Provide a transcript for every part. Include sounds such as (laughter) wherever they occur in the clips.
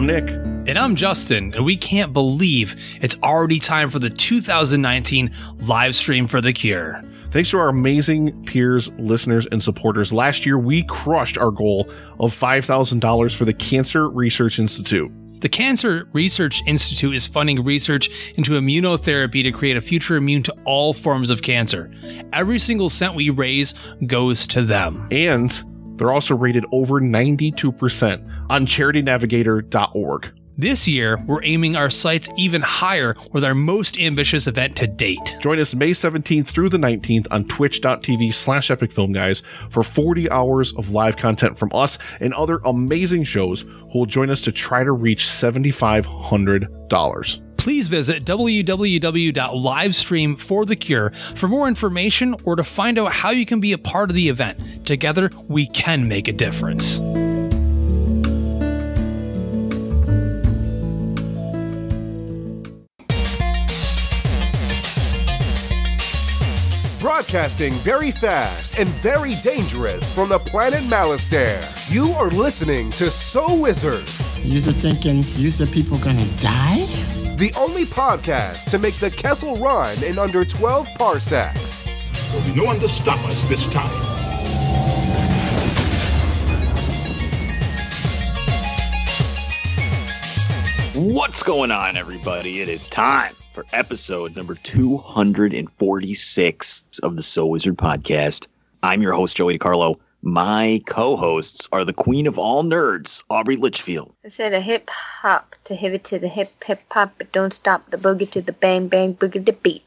I'm Nick. And I'm Justin, and we can't believe it's already time for the 2019 live stream for The Cure. Thanks to our amazing peers, listeners, and supporters, last year we crushed our goal of $5,000 for the Cancer Research Institute. The Cancer Research Institute is funding research into immunotherapy to create a future immune to all forms of cancer. Every single cent we raise goes to them. And they're also rated over 92% on charitynavigator.org. This year, we're aiming our sights even higher with our most ambitious event to date. Join us May 17th through the 19th on twitch.tv slash epic film guys for 40 hours of live content from us and other amazing shows who will join us to try to reach $7,500. Please visit www.livestreamforthecure for more information or to find out how you can be a part of the event. Together, we can make a difference. Broadcasting very fast and very dangerous from the planet Malastare. You are listening to So Wizard. You're thinking, you said people gonna die? The only podcast to make the Kessel run in under 12 parsecs. There'll be no one to stop us this time. What's going on, everybody? It is time for episode number 246 of the So Wizard podcast. I'm your host, Joey DiCarlo. My co hosts are the queen of all nerds, Aubrey Litchfield. I said a hip hop to hip it to the hip hip hop, but don't stop the boogie to the bang bang boogie to beat.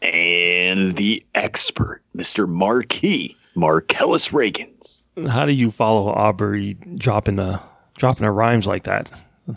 And the expert, Mr. Marquis, Marcellus Reagans. How do you follow Aubrey dropping the dropping a rhymes like that?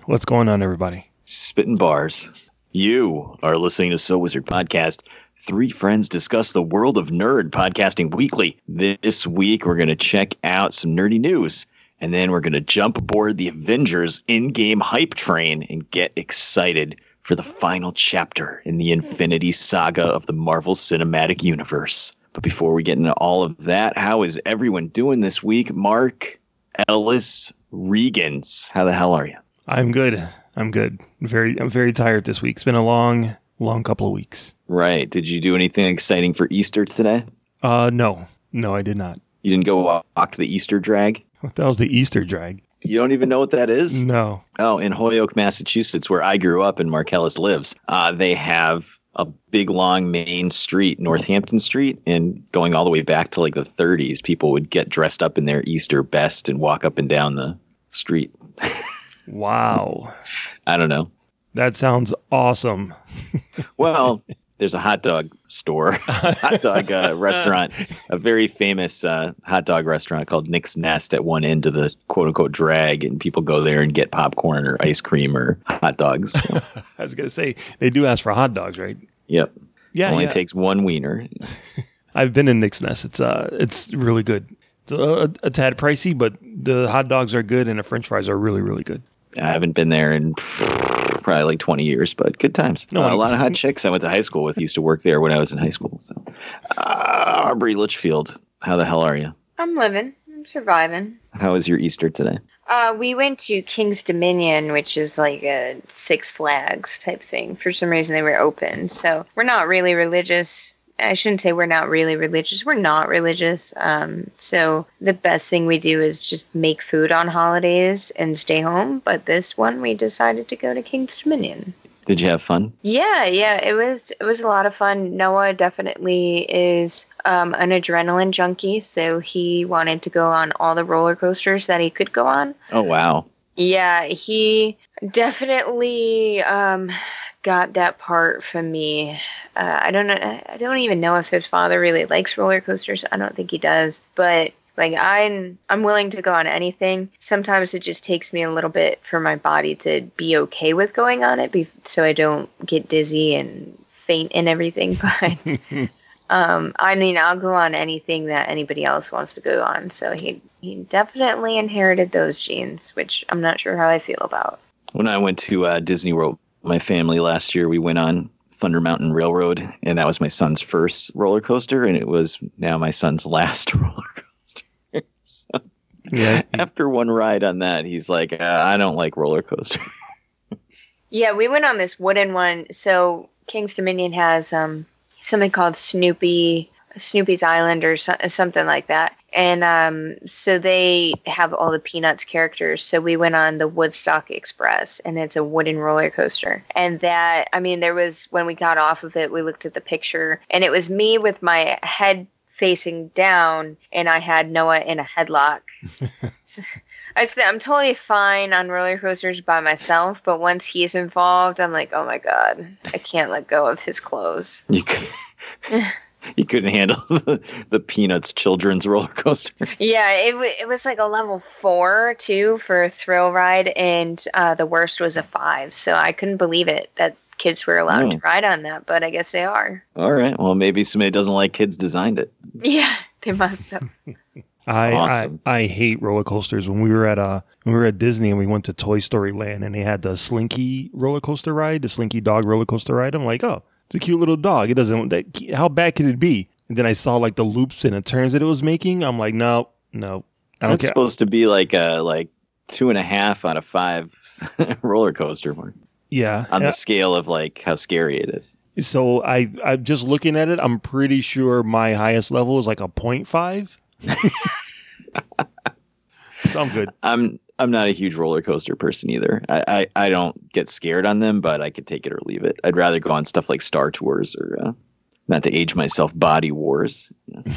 What's going on, everybody? Spitting bars. You are listening to So Wizard Podcast. Three friends discuss the world of nerd podcasting weekly. This week, we're going to check out some nerdy news, and then we're going to jump aboard the Avengers Endgame hype train and get excited for the final chapter in the Infinity Saga of the Marvel Cinematic Universe. But before we get into all of that, how is everyone doing this week? Mark Ellis Regans, how the hell are you? I'm good. I'm good. Very I'm very tired this week. It's been a long, long couple of weeks. Right. Did you do anything exciting for Easter today? Uh no. No, I did not. You didn't go walk the Easter drag? What the hell's the Easter drag? You don't even know what that is? No. Oh, in Holyoke, Massachusetts, where I grew up and Marcellus lives, uh, they have a big long main street, Northampton Street, and going all the way back to like the 30s, people would get dressed up in their Easter best and walk up and down the street. (laughs) Wow. I don't know. That sounds awesome. Well, (laughs) there's a hot dog store, (laughs) hot dog uh, restaurant, a very famous uh, hot dog restaurant called Nick's Nest at one end of the quote unquote drag, and people go there and get popcorn or ice cream or hot dogs. So, (laughs) I was gonna say they do ask for hot dogs, right? yep. Yeah, Only yeah. takes one wiener. I've been in Nick's Nest. It's uh it's really good. It's a, a tad pricey, but the hot dogs are good and the French fries are really, really good. I haven't been there in probably like 20 years, but good times. No, Uh, a I'm- lot of hot chicks I went to high school with used to work there when I was in high school. So, uh, Aubrey Litchfield, how the hell are you? I'm living. I'm surviving. How was your Easter today? Uh, we went to King's Dominion, which is like a Six Flags type thing. For some reason, they were open. So we're not really religious. I shouldn't say we're not really religious. We're not religious. Um, so the best thing we do is just make food on holidays and stay home. But this one, we decided to go to King's Dominion. Did you have fun? Yeah, yeah, it was it was a lot of fun. Noah definitely is um, an adrenaline junkie, so he wanted to go on all the roller coasters that he could go on. Oh, wow. Yeah, he definitely um, got that part from me. Uh, I don't know. I don't even know if his father really likes roller coasters. I don't think he does, but like I'm I'm willing to go on anything. Sometimes it just takes me a little bit for my body to be okay with going on it, be- so I don't get dizzy and faint and everything. (laughs) But um, I mean, I'll go on anything that anybody else wants to go on. So he he definitely inherited those genes, which I'm not sure how I feel about. When I went to uh, Disney World, my family last year, we went on Thunder Mountain Railroad, and that was my son's first roller coaster, and it was now my son's (laughs) last (laughs) roller coaster. so, Yeah. After one ride on that, he's like, uh, I don't like roller coasters. (laughs) Yeah, we went on this wooden one. So King's Dominion has um something called Snoopy Snoopy's Island or so, something like that. And um, so they have all the Peanuts characters. So we went on the Woodstock Express, and it's a wooden roller coaster. And that, I mean, there was when we got off of it, we looked at the picture, and it was me with my head facing down, and I had Noah in a headlock. (laughs) (laughs) I said I'm totally fine on roller coasters by myself, but once he's involved, I'm like, oh my god, I can't let go of his clothes. (laughs) You, could, you couldn't handle (laughs) the, the Peanuts children's roller coaster. Yeah, it w- it was like a level four too for a thrill ride, and uh, the worst was a five. So I couldn't believe it that kids were allowed Oh. to ride on that, but I guess they are. All right. Well, maybe somebody doesn't like kids designed it. Yeah, they must have. (laughs) I, Awesome. I I hate roller coasters. When we were at uh when we were at Disney and we went to Toy Story Land and they had the Slinky roller coaster ride, the Slinky dog roller coaster ride. I'm like, oh, it's a cute little dog. It doesn't that how bad could it be? And then I saw like the loops and the turns that it was making. I'm like, no, no, I don't That's care. supposed to be like a like two and a half out of five (laughs) roller coaster mark yeah, on yeah. the scale of like how scary it is. So I I'm just looking at it. I'm pretty sure my highest level is like a 0.5. (laughs) so I'm good. I'm I'm not a huge roller coaster person either. I, I, I don't get scared on them, but I could take it or leave it. I'd rather go on stuff like Star Tours or uh, not to age myself, Body Wars. (laughs)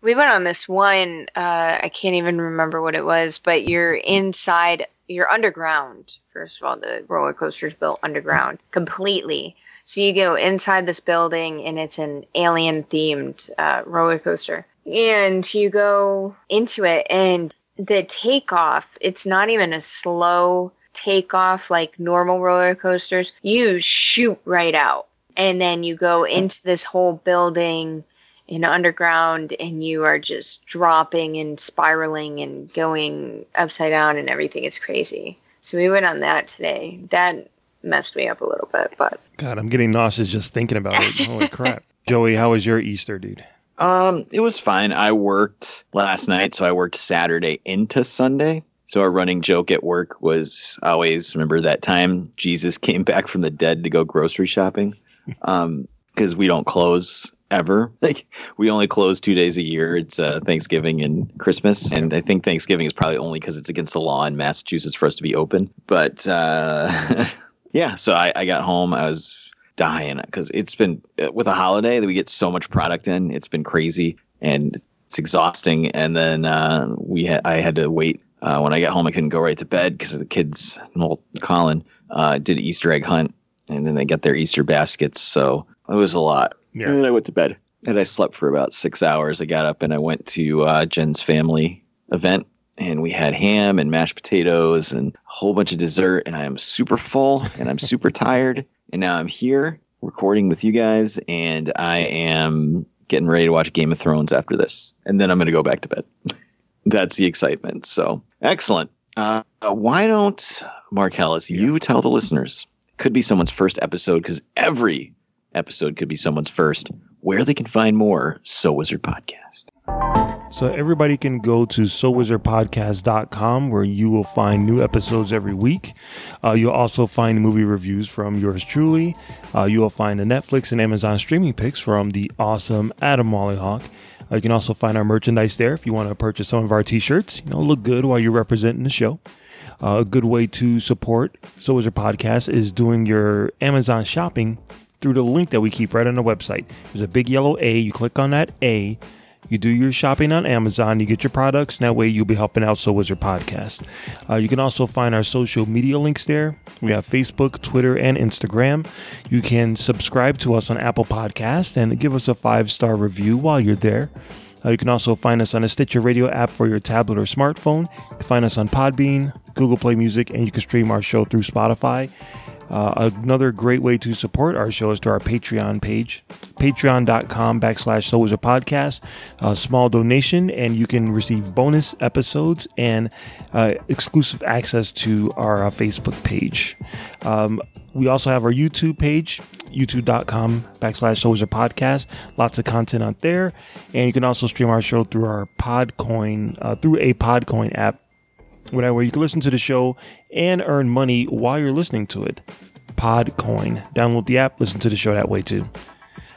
We went on this one. Uh, I can't even remember what it was, but you're inside. You're underground. First of all, the roller coaster's built underground completely. So you go inside this building, and it's an alien themed uh, roller coaster. And you go into it, and the takeoff. It's not even a slow takeoff like normal roller coasters. You shoot right out, and then you go into this whole building in underground and you are just dropping and spiraling and going upside down and everything is crazy. So we went on that today. That messed me up a little bit, but God, I'm getting nauseous just thinking about it. Holy (laughs) crap. Joey, how was your Easter, dude? Um, it was fine. I worked last night, so I worked Saturday into Sunday. So our running joke at work was always remember that time Jesus (laughs) came back from the dead to go grocery shopping. (laughs) Um, because we don't close ever. (laughs) Like we only close two days a year. It's uh, Thanksgiving and Christmas, and I think Thanksgiving is probably only because it's against the law in Massachusetts for us to be open. But uh, yeah, so I, I got home. I was dying because it's been uh, with a holiday that we get so much product in. It's been crazy and it's exhausting. And then uh, we had I had to wait. Uh, when I got home, I couldn't go right to bed because the kids, well, Colin, uh, did Easter egg hunt, and then they got their Easter baskets. So it was a lot. Yeah. And then I went to bed. And I slept for about six hours. I got up and I went to uh, Jen's family event, and we had ham and mashed potatoes and a whole bunch of dessert. And I am super full and I'm super (laughs) tired. And now I'm here recording with you guys, and I am getting ready to watch Game of Thrones after this. And then I'm going to go back to bed. (laughs) That's the excitement. So excellent. Uh, why don't Marcellus, you tell the listeners? Could be someone's first episode because every episode could be someone's first. Where they can find more So Wizard podcast. So everybody can go to SoulWizardPodcast.com where you will find new episodes every week. Uh, you'll also find movie reviews from yours truly. Uh, you will find the Netflix and Amazon streaming picks from the awesome Adam Wallyhawk. Uh, you can also find our merchandise there if you want to purchase some of our t-shirts. You know, look good while you're representing the show. Uh, a good way to support So Wizard Podcast is doing your Amazon shopping through the link that we keep right on the website. There's a big yellow A. You click on that A. You do your shopping on Amazon, you get your products, and that way you'll be helping out So Wizard Podcast. Uh, you can also find our social media links there. We have Facebook, Twitter, and Instagram. You can subscribe to us on Apple Podcasts and give us a five star review while you're there. Uh, you can also find us on a Stitcher Radio app for your tablet or smartphone. You can find us on Podbean, Google Play Music, and you can stream our show through Spotify. Uh, another great way to support our show is to our Patreon page, patreon.com backslash so is a podcast. A small donation, and you can receive bonus episodes and uh, exclusive access to our uh, Facebook page. Um, we also have our YouTube page. youtube.com backslash So Wizard Podcast. Lots of content out there. And you can also stream our show through our Podcoin, uh, through a Podcoin app, where you can listen to the show and earn money while you're listening to it. Podcoin. Download the app, listen to the show that way too.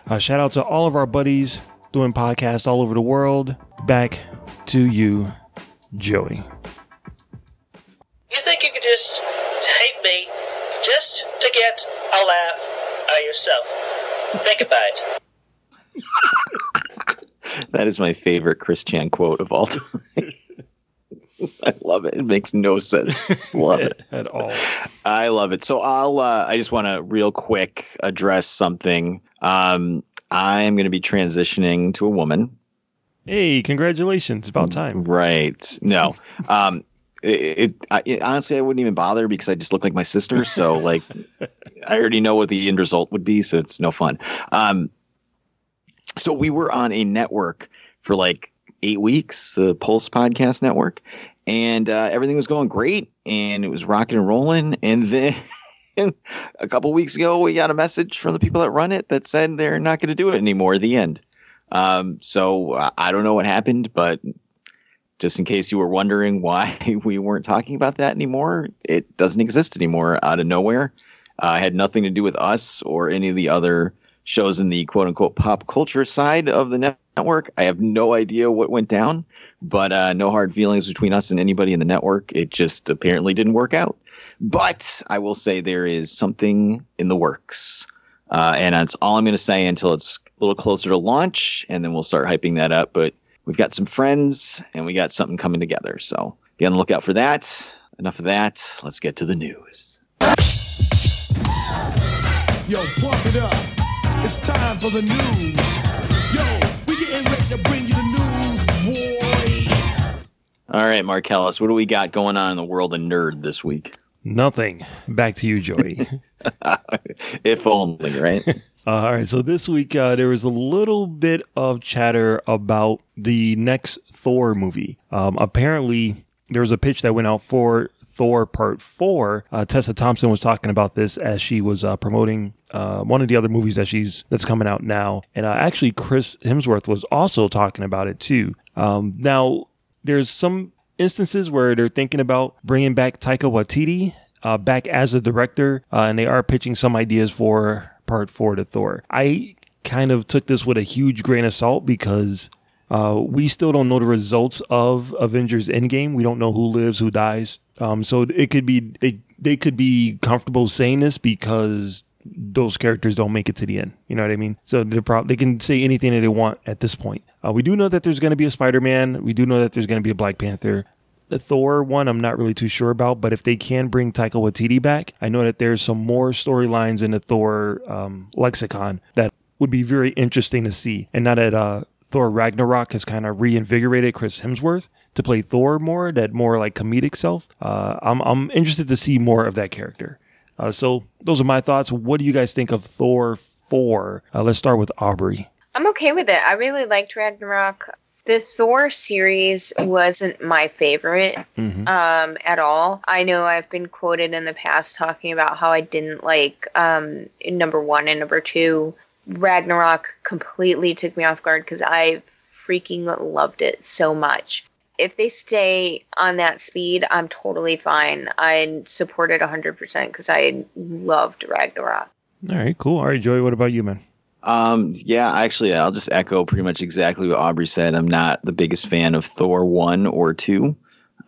Uh, shout out to all of our buddies doing podcasts all over the world. Back to you, Joey. You think you could just hate me just to get a laugh out of yourself? Think about it. (laughs) That is my favorite Chris Chan quote of all time. (laughs) (laughs) I love it. It makes no sense. Love it. (laughs) At all. I love it. So I'll uh, I just want to real quick address something. Um, I'm going to be transitioning to a woman. Hey, congratulations. About time. Right. No. (laughs) Um, it, it, I, it honestly I wouldn't even bother because I just look like my sister. So like, I already know what the end result would be. So it's no fun. Um, so we were on a network for like eight weeks, the Pulse Podcast Network, and uh, everything was going great and it was rocking and rolling. And then (laughs) a couple weeks ago, we got a message from the people that run it that said they're not going to do it anymore. The end. Um, so uh, I don't know what happened, but just in case you were wondering why (laughs) we weren't talking about that anymore, it doesn't exist anymore out of nowhere. Uh, had nothing to do with us or any of the other shows in the quote unquote pop culture side of the network. I have no idea what went down, but uh, no hard feelings between us and anybody in the network. It just apparently didn't work out. But I will say there is something in the works. Uh, and that's all I'm going to say until it's a little closer to launch, and then we'll start hyping that up. But we've got some friends, and we got something coming together. So be on the lookout for that. Enough of that. Let's get to the news. Yo, pump it up. It's time for the news. All right, Marcellus, what do we got going on in the world of nerd this week? Nothing. Back to you, Joey. (laughs) (laughs) if only, right? Uh, all right. So this week uh, there was a little bit of chatter about the next Thor movie. Um, apparently, there was a pitch that went out for Thor Part Four. Uh, Tessa Thompson was talking about this as she was uh, promoting uh, one of the other movies that she's that's coming out now, and uh, actually Chris Hemsworth was also talking about it too. Um, now there's some instances where they're thinking about bringing back Taika Waititi uh, back as a director, uh, and they are pitching some ideas for Part Four to Thor. I kind of took this with a huge grain of salt because uh, we still don't know the results of Avengers Endgame. We don't know who lives, who dies. Um, so it could be they they could be comfortable saying this because those characters don't make it to the end. You know what I mean? So prob- they can say anything that they want at this point. Uh, we do know that there's going to be a Spider-Man. We do know that there's going to be a Black Panther. The Thor one, I'm not really too sure about, but if they can bring Taika Waititi back, I know that there's some more storylines in the Thor um, lexicon that would be very interesting to see. And now that uh, Thor Ragnarok has kind of reinvigorated Chris Hemsworth to play Thor more, that more like comedic self, uh, I'm I'm interested to see more of that character. Uh, so those are my thoughts. What do you guys think of Thor 4? Uh, let's start with Aubrey. I'm okay with it. I really liked Ragnarok. The Thor series wasn't my favorite Mhm. um, at all. I know I've been quoted in the past talking about how I didn't like um, number one and number two. Ragnarok completely took me off guard because I freaking loved it so much. If they stay on that speed, I'm totally fine. I support it 100% because I loved Ragnarok. All right, cool. All right, Joey, what about you, man? Um, yeah, actually, I'll just echo pretty much exactly what Aubrey said. I'm not the biggest fan of Thor 1 or 2.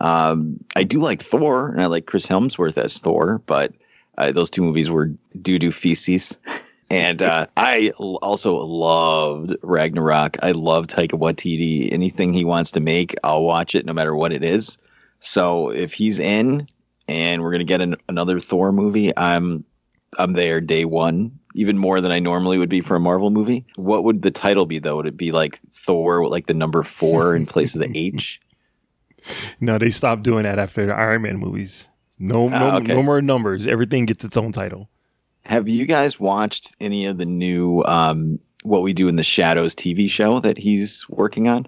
Um, I do like Thor, and I like Chris Hemsworth as Thor, but uh, those two movies were doo doo feces. (laughs) And uh, I also loved Ragnarok. I love Taika Waititi. Anything he wants to make, I'll watch it no matter what it is. So if he's in and we're gonna get an, another Thor movie, I'm I'm there day one, even more than I normally would be for a Marvel movie. What would the title be though? Would it be like Thor, like the number four in place of the (laughs) H? No, they stopped doing that after the Iron Man movies. No, no, Ah, okay. no more numbers. Everything gets its own title. Have you guys watched any of the new um, What We Do in the Shadows TV show that he's working on?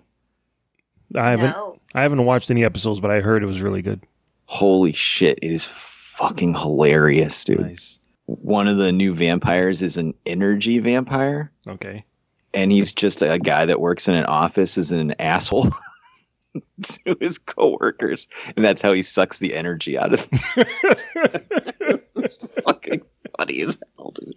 I haven't, No. I haven't watched any episodes, but I heard it was really good. Holy shit, it is fucking hilarious, dude. Nice. One of the new vampires is an energy vampire, Okay. and he's just a guy that works in an office as an asshole (laughs) to his coworkers, and that's how he sucks the energy out of. it's (laughs) fucking funny as hell, dude.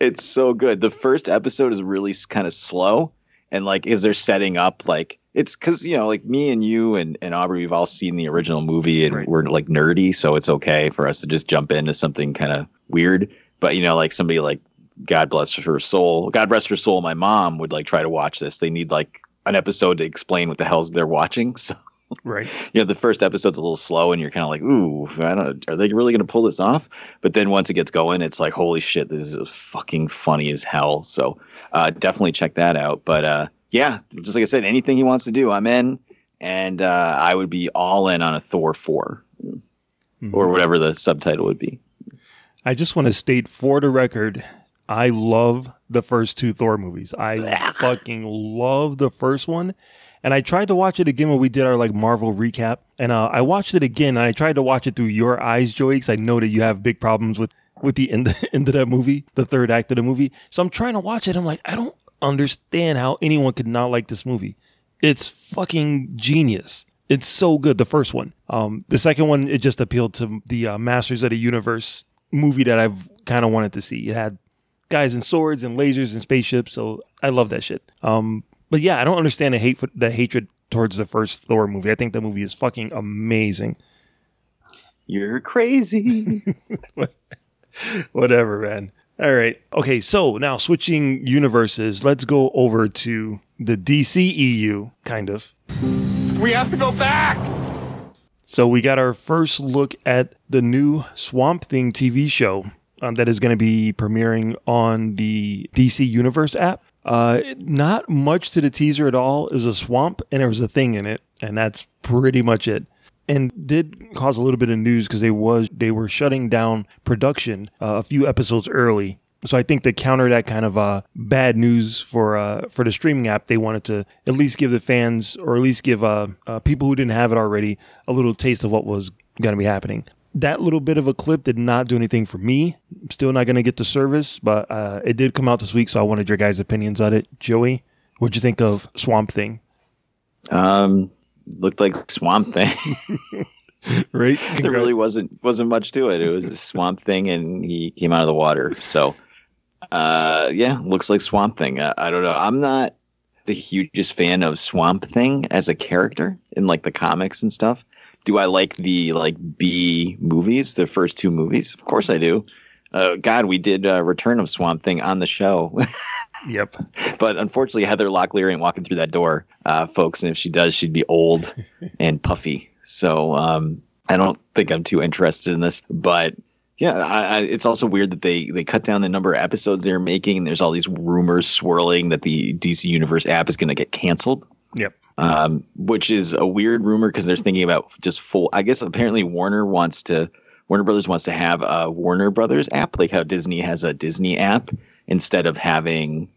It's so good. The first episode is really kind of slow, and like, is they're setting up like it's because you know, like me and you and, and Aubrey, we've all seen the original movie, and Right. we're like nerdy, so it's okay for us to just jump into something kind of weird. But you know, like somebody like God bless her soul, God rest her soul, my mom would like try to watch this. They need like an episode to explain what the hell's they're watching. (laughs) So Right. you know, the first episode's a little slow, and you're kind of like, "Ooh, I don't. Are they really going to pull this off?" But then once it gets going, it's like, "Holy shit, this is fucking funny as hell." So uh, definitely check that out. But uh, yeah, just like I said, anything he wants to do, I'm in, and uh, I would be all in on a Thor four or whatever the subtitle would be. I just want to state for the record, I love the first two Thor movies. I fucking love the first one. And I tried to watch it again when we did our like Marvel recap. And uh, I watched it again and I tried to watch it through your eyes, Joey, because I know that you have big problems with with the end, (laughs) end of that movie, the third act of the movie. So I'm trying to watch it. I'm like, I don't understand how anyone could not like this movie. It's fucking genius. It's so good. The first one. Um, the second one, it just appealed to the uh, Masters of the Universe movie that I've kind of wanted to see. It had guys and swords and lasers and spaceships, so I love that shit. Um, but yeah, I don't understand the hate for, the hatred towards the first Thor movie. I think the movie is fucking amazing. You're crazy. (laughs) Whatever, man. All right. Okay, so now switching universes, let's go over to the DCEU, kind of. We have to go back! So we got our first look at the new Swamp Thing TV show um, that is going to be premiering on the DC Universe app. Uh, not much to the teaser at all. It was a swamp and there was a thing in it, and that's pretty much it. And did cause a little bit of news because they was they were shutting down production uh, a few episodes early. So I think to counter that kind of uh, bad news for uh, for the streaming app, they wanted to at least give the fans, or at least give uh, uh, people who didn't have it already, a little taste of what was going to be happening. That little bit of a clip did not do anything for me. I'm still not going to get the service, but uh, it did come out this week, so I wanted your guys' opinions on it. Joey, what'd you think of Swamp Thing? um, looked like Swamp Thing. (laughs) Right? (laughs) there really wasn't wasn't much to it. It was a swamp thing, and he came out of the water. So, uh, yeah, looks like Swamp Thing. I, I don't know. I'm not the hugest fan of Swamp Thing as a character in like the comics and stuff. Do I like the like B movies, the first two movies? Of course I do. Uh, God, we did uh, Return of Swamp Thing on the show. (laughs) Yep. but unfortunately, Heather Locklear ain't walking through that door, uh, folks. And if she does, she'd be old (laughs) and puffy. So um, I don't think I'm too interested in this. But yeah, I, I, it's also weird that they they cut down the number of episodes they're making. And there's all these rumors swirling that the DC Universe app is going to get canceled. Yep. Um, which is a weird rumor because they're thinking about just full. I guess apparently Warner wants to. Warner Brothers wants to have a Warner Brothers app, like how Disney has a Disney app, instead of having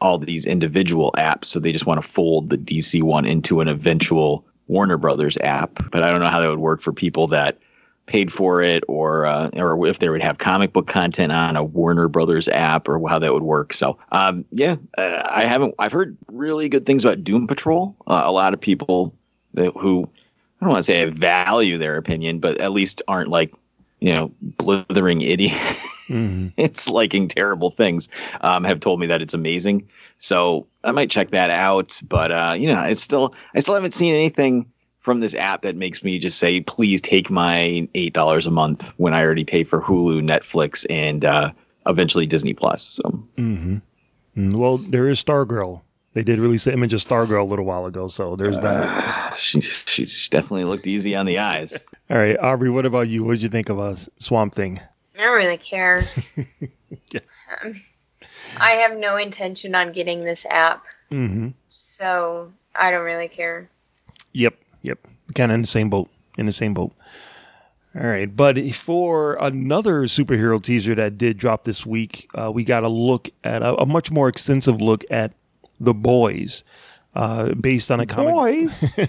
all these individual apps. So they just want to fold the DC one into an eventual Warner Brothers app. But I don't know how that would work for people that paid for it, or uh, or if they would have comic book content on a Warner Brothers app, or how that would work. So um, yeah, uh, I haven't. I've heard really good things about Doom Patrol. Uh, a lot of people that, who I don't want to say I value their opinion, but at least aren't like you know blithering idiots. (laughs) it's liking terrible things um, have told me that it's amazing so i might check that out but uh, you know it's still i still haven't seen anything from this app that makes me just say please take my eight dollars a month when i already pay for hulu netflix and uh, eventually disney plus so hmm Well, there is Stargirl. They did release the image of Stargirl a little while ago, so there's that. she, she she definitely looked easy on the eyes (laughs) All right, Aubrey, what about you? What did you think of uh, Swamp Thing? I don't really care. (laughs) um, I have no intention on getting this app, Mm-hmm. so I don't really care. Yep, yep. Kind of in the same boat. In the same boat. All right, but for another superhero teaser that did drop this week, uh, we got a look at a, a much more extensive look at the boys, uh, based on a comic. Boys. (laughs)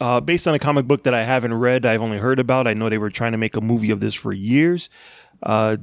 Uh, based on a comic book that I haven't read, I've only heard about. I know they were trying to make a movie of this for years. Uh,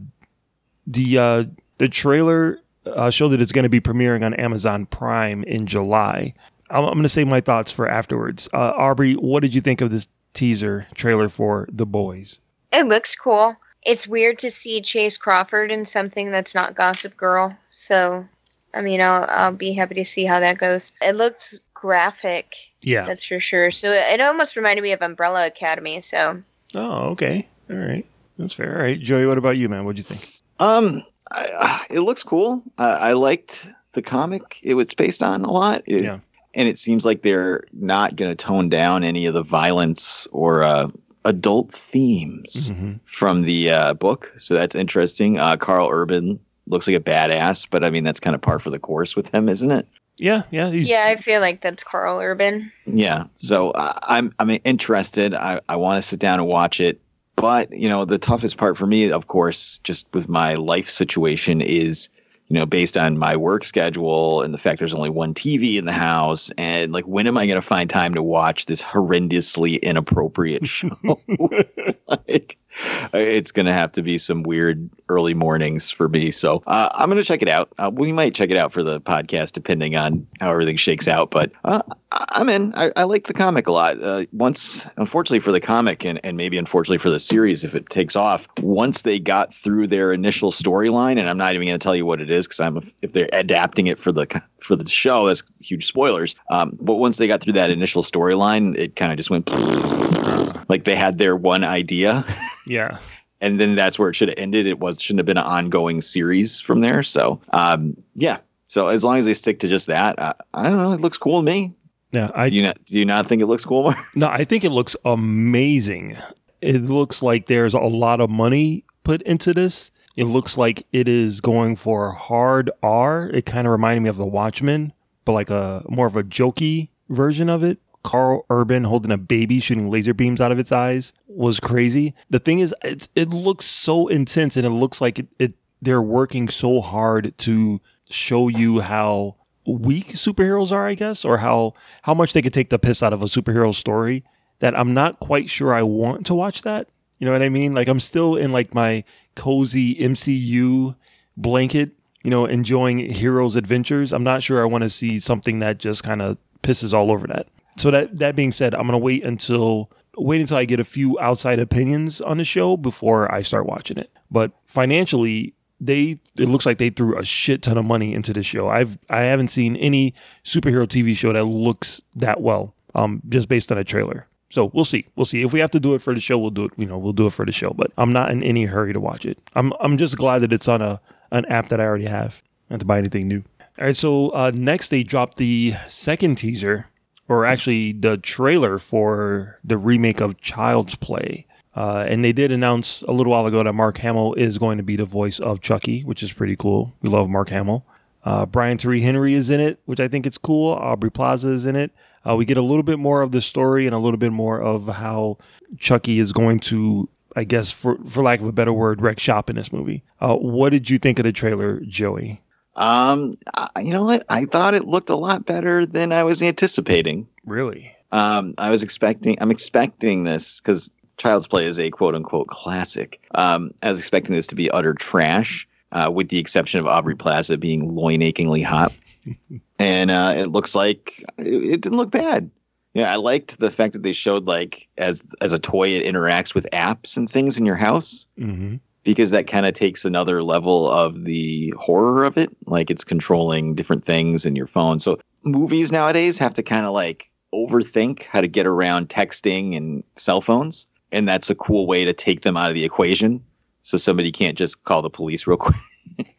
the uh, the trailer uh, showed that it's going to be premiering on Amazon Prime in July. I'm, I'm going to say my thoughts for afterwards. Uh, Aubrey, what did you think of this teaser trailer for The Boys? It looks cool. It's weird to see Chace Crawford in something that's not Gossip Girl. So, I mean, I'll, I'll be happy to see how that goes. It looks graphic. Yeah. That's for sure. So it, it almost reminded me of Umbrella Academy. So Oh, okay. All right. That's fair. All right. Joey, what about you, man? What'd you think? Um, I, it looks cool. I, I liked the comic it was based on a lot. It- Yeah. And it seems like they're not going to tone down any of the violence or uh, adult themes Mhm. from the uh, book. So that's interesting. Uh, Karl Urban looks like a badass, but I mean, that's kind of par for the course with him, isn't it? Yeah. Yeah. he's- yeah, I feel like that's Karl Urban. Yeah. So I I'm I'm interested. I, I want to sit down and watch it. But, you know, the toughest part for me, of course, just with my life situation is, you know, based on my work schedule and the fact there's only one TV in the house. And like, when am I going to find time to watch this horrendously inappropriate (laughs) show? (laughs) like, (laughs) it's going to have to be some weird early mornings for me. So uh, I'm going to check it out. Uh, we might check it out for the podcast, depending on how everything shakes out. But uh, I'm in. I, I like the comic a lot. Uh, once, unfortunately for the comic, and, and maybe unfortunately for the series, if it takes off, once they got through their initial storyline, and I'm not even going to tell you what it is because I'm if they're adapting it for the for the show, that's huge spoilers. Um, but once they got through that initial storyline, it kind of just went (laughs) like they had their one idea. (laughs) Yeah. and then that's where it should have ended. It was shouldn't have been an ongoing series from there. So, um, yeah. So as long as they stick to just that, uh, I don't know. It looks cool to me. Yeah. I do you not do you not think it looks cool? Mark? (laughs) No, I think it looks amazing. It looks like there's a lot of money put into this. It looks like it is going for hard R. It kind of reminded me of The Watchmen, but like a more of a jokey version of it. Karl Urban holding a baby shooting laser beams out of its eyes was crazy. The thing is, it looks so intense and it looks like it, it they're working so hard to show you how weak superheroes are, I guess, or how how much they could take the piss out of a superhero story that I'm not quite sure I want to watch that. You know what I mean? Like I'm still in like my cozy MCU blanket, you know, enjoying heroes' adventures. I'm not sure I want to see something that just kind of pisses all over that. So that that being said, I'm gonna wait until wait until I get a few outside opinions on the show before I start watching it. But financially, they it looks like they threw a shit ton of money into this show. I've I haven't seen any superhero TV show that looks that well, um, just based on a trailer. So we'll see. We'll see. If we have to do it for the show, we'll do it. You know, we'll do it for the show. But I'm not in any hurry to watch it. I'm I'm just glad that it's on a an app that I already have. Have to buy anything new. All right. So uh, next, they dropped the second teaser, or actually the trailer for the remake of Child's Play. Uh, and they did announce a little while ago that Mark Hamill is going to be the voice of Chucky, which is pretty cool. We love Mark Hamill. Uh, Brian Tyree Henry is in it, which I think it's cool. Aubrey Plaza is in it. Uh, we get a little bit more of the story and a little bit more of how Chucky is going to, I guess, for for lack of a better word, wreck shop in this movie. Uh, what did you think of the trailer, Joey? Um, I- you know what? I thought it looked a lot better than I was anticipating. Really? Um, I was expecting. I'm expecting this because Child's Play is a quote unquote classic. Um, I was expecting this to be utter trash, uh, with the exception of Aubrey Plaza being loin achingly hot. (laughs) and uh, it looks like it, it didn't look bad. Yeah, I liked the fact that they showed like as as a toy it interacts with apps and things in your house Mm-hmm. Because that kind of takes another level of the horror of it. Like it's controlling different things in your phone. So movies nowadays have to kind of like overthink how to get around texting and cell phones. And that's a cool way to take them out of the equation. So somebody can't just call the police real (laughs) quick.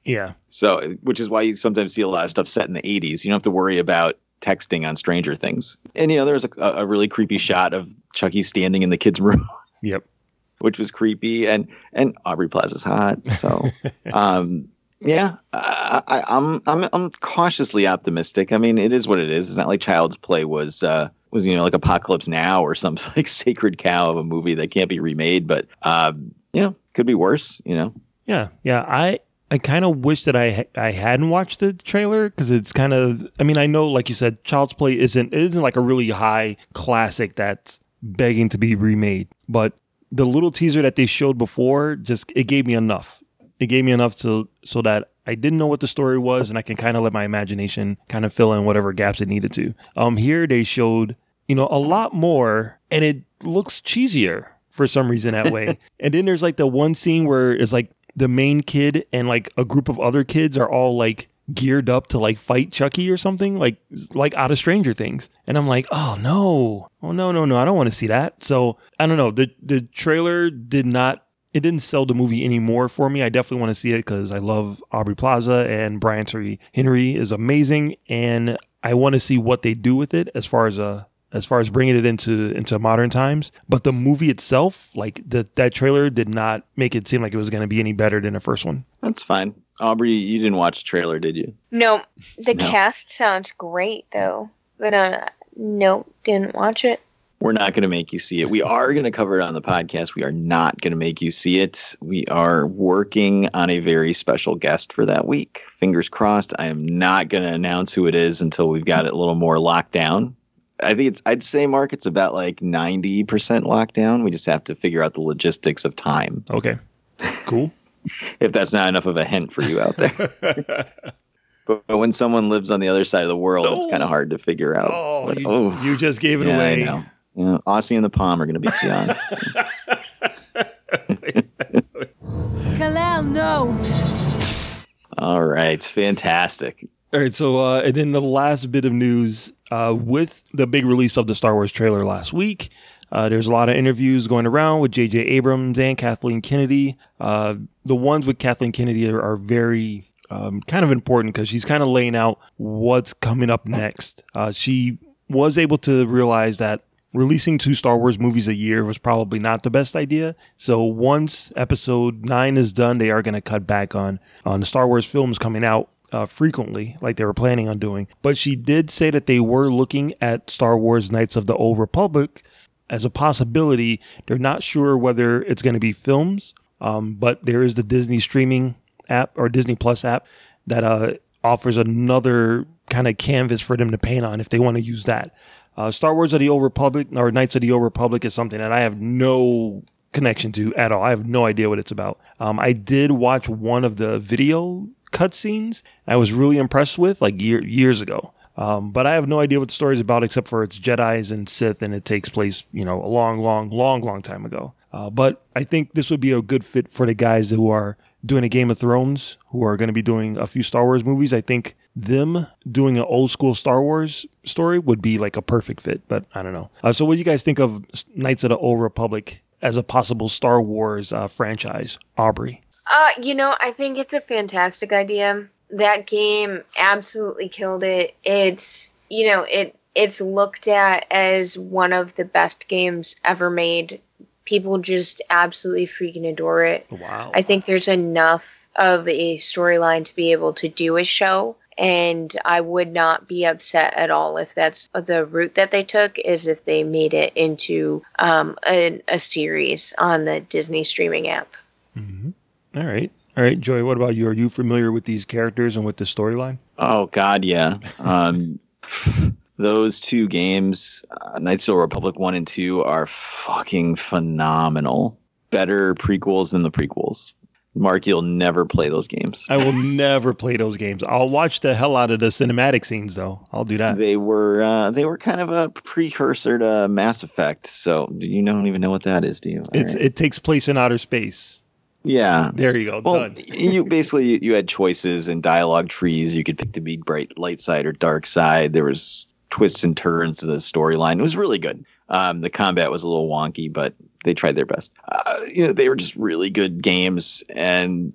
Yeah. So, which is why you sometimes see a lot of stuff set in the 80s. You don't have to worry about texting on Stranger Things. And, you know, there's a, a really creepy shot of Chucky standing in the kid's room. Yep. Which was creepy. And, and Aubrey Plaza's hot. So, (laughs) um, yeah, I, I, I'm, I'm, I'm cautiously optimistic. I mean, it is what it is. It's not like Child's Play was, uh, was, you know, like Apocalypse Now or some (laughs) like sacred cow of a movie that can't be remade, but, um, you know, could be worse, you know? Yeah, yeah. I I kind of wish that I I hadn't watched the trailer because it's kind of. I mean, I know, like you said, Child's Play isn't it isn't like a really high classic that's begging to be remade. But the little teaser that they showed before just it gave me enough. It gave me enough to so that I didn't know what the story was, and I can kind of let my imagination kind of fill in whatever gaps it needed to. Um, here they showed you know a lot more, and it looks cheesier for some reason that way. (laughs) and then there's like the one scene where it's like the main kid and like a group of other kids are all like geared up to like fight Chucky or something, like like out of Stranger Things. And I'm like, oh no, oh no, no, no, I don't want to see that. So I don't know. The the trailer did not. It didn't sell the movie anymore for me. I definitely want to see it because I love Aubrey Plaza and Brian Tyree Henry is amazing, and I want to see what they do with it as far as a as far as bringing it into into modern times. But the movie itself, like the, that trailer, did not make it seem like it was going to be any better than the first one. That's fine. Aubrey, you didn't watch the trailer, did you? No, the No. cast sounds great though, but uh, no, didn't watch it. We're not going to make you see it. We are going to cover it on the podcast. We are not going to make you see it. We are working on a very special guest for that week. Fingers crossed. I am not going to announce who it is until we've got it a little more locked down. I think it's, I'd say, Mark, it's about like 90% lockdown. We just have to figure out the logistics of time. Okay, cool. (laughs) if that's not enough of a hint for you out there. (laughs) but, but when someone lives on the other side of the world, it's kind of hard to figure out. Oh, But- you, you just gave it yeah, away. I know. You know, Aussie and the Palm are going to be beyond. (laughs) Kalel, no. All right, fantastic. All right, so uh, and then the last bit of news uh, with the big release of the Star Wars trailer last week. Uh, there's a lot of interviews going around with J.J. Abrams and Kathleen Kennedy. Uh, the ones with Kathleen Kennedy are, are very um, kind of important because she's kind of laying out what's coming up next. Uh, she was able to realize that releasing two Star Wars movies a year was probably not the best idea. So once episode nine is done, they are going to cut back on on the Star Wars films coming out uh, frequently, like they were planning on doing. But she did say that they were looking at Star Wars Knights of the Old Republic as a possibility. They're not sure whether it's going to be films, um, but there is the Disney streaming app or Disney Plus app that uh, offers another kind of canvas for them to paint on if they want to use that. Uh, Star Wars of the Old Republic or Knights of the Old Republic is something that I have no connection to at all. I have no idea what it's about. Um, I did watch one of the video cutscenes. I was really impressed with like year, years ago. Um, but I have no idea what the story is about except for it's Jedi's and Sith, and it takes place, you know, a long, long, long, long time ago. Uh, but I think this would be a good fit for the guys who are doing a Game of Thrones, who are going to be doing a few Star Wars movies. I think them doing an old school Star Wars story would be like a perfect fit. But I don't know. Uh, so, what do you guys think of Knights of the Old Republic as a possible Star Wars uh, franchise, Aubrey? Uh, you know, I think it's a fantastic idea. That game absolutely killed it. It's, you know, it it's looked at as one of the best games ever made. People just absolutely freaking adore it. Wow. I think there's enough of a storyline to be able to do a show and I would not be upset at all if that's the route that they took is if they made it into um, a, a series on the Disney streaming app. All right. All right, Joy, what about you? Are you familiar with these characters and with the storyline? Oh God, yeah. Um, (laughs) those two games, uh, Knights of the Republic one and two, are fucking phenomenal. Better prequels than the prequels. Mark, you'll never play those games. I will (laughs) never play those games. I'll watch the hell out of the cinematic scenes, though. I'll do that. They were uh, they were kind of a precursor to Mass Effect. So do you don't even know what that is? Do you? All It's right. it takes place in outer space. Yeah. There you go. Well, done. you (laughs) basically you, you had choices and dialogue trees. You could pick to be bright light side or dark side. There was twists and turns to the storyline. It was really good. Um, the combat was a little wonky, but they tried their best. Uh, you know, they were just really good games, and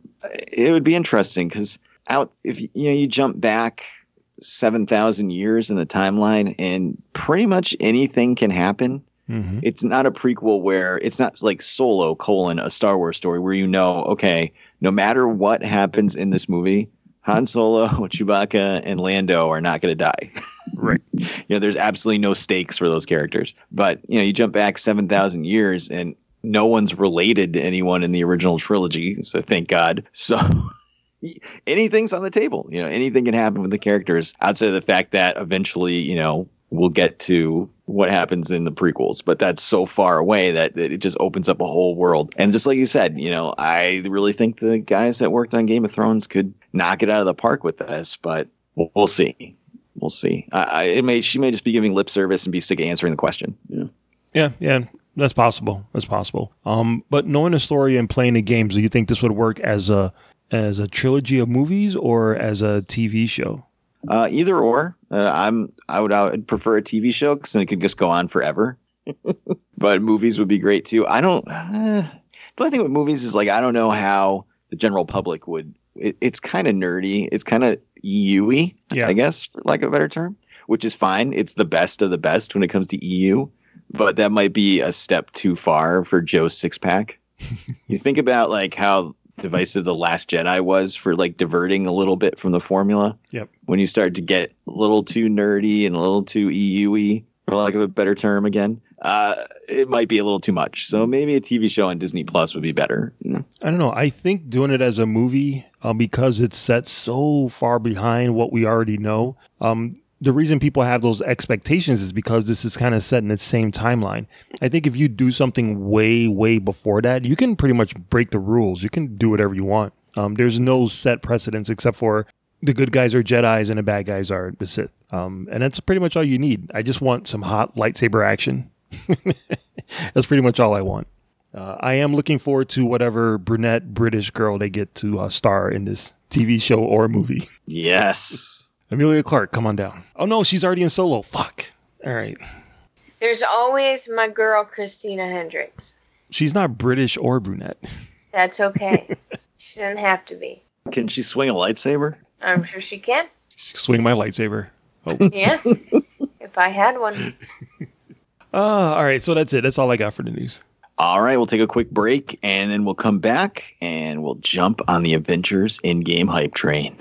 it would be interesting because out if you know you jump back seven thousand years in the timeline, and pretty much anything can happen Mhm. it's not a prequel where it's not like solo colon a star wars story where you know okay no matter what happens in this movie han solo (laughs) chewbacca and lando are not going to die (laughs) Right. you know there's absolutely no stakes for those characters but you know you jump back 7000 years and no one's related to anyone in the original trilogy so thank god (laughs) so anything's on the table you know anything can happen with the characters outside of the fact that eventually you know we'll get to what happens in the prequels, but that's so far away that, that it just opens up a whole world. And just like you said, you know, I really think the guys that worked on Game of Thrones could knock it out of the park with this, but we'll, we'll see. We'll see. I, I, it may she may just be giving lip service and be sick of answering the question. You know? Yeah, yeah, that's possible. That's possible. Um, but knowing the story and playing the games, do you think this would work as a as a trilogy of movies or as a TV show? Uh, either or. Uh, I'm I would I would prefer a TV show because then it could just go on forever. (laughs) but movies would be great too. I don't. Uh, the only thing with movies is like I don't know how the general public would. It, it's kind of nerdy. It's kind of EU-y, Yeah. I guess, for lack of a better term. Which is fine. It's the best of the best when it comes to EU, but that might be a step too far for Joe's six pack. (laughs) you think about like how divisive the Last Jedi was for like diverting a little bit from the formula Yep. when you start to get a little too nerdy and a little too EU-y, for lack of a better term again, uh, it might be a little too much. So maybe a TV show on Disney Plus would be better. I don't know. I think doing it as a movie uh, because it's set so far behind what we already know. Um, the reason people have those expectations is because this is kind of set in the same timeline. I think if you do something way, way before that, you can pretty much break the rules. You can do whatever you want. Um, there's no set precedents except for the good guys are Jedi's and the bad guys are the Sith. Um, and that's pretty much all you need. I just want some hot lightsaber action. (laughs) that's pretty much all I want. Uh, I am looking forward to whatever brunette British girl they get to uh, star in this TV show or movie. Yes. Emilia Clarke, come on down. Oh no, she's already in solo. Fuck. All right. There's always my girl Christina Hendricks. She's not British or brunette. That's okay. (laughs) she doesn't have to be. Can she swing a lightsaber? I'm sure she can. Swing my lightsaber. Oh. Yeah. (laughs) if I had one. Ah, all right. So that's it. That's all I got for the news. All right, we'll take a quick break and then we'll come back and we'll jump on the Avengers Endgame hype train.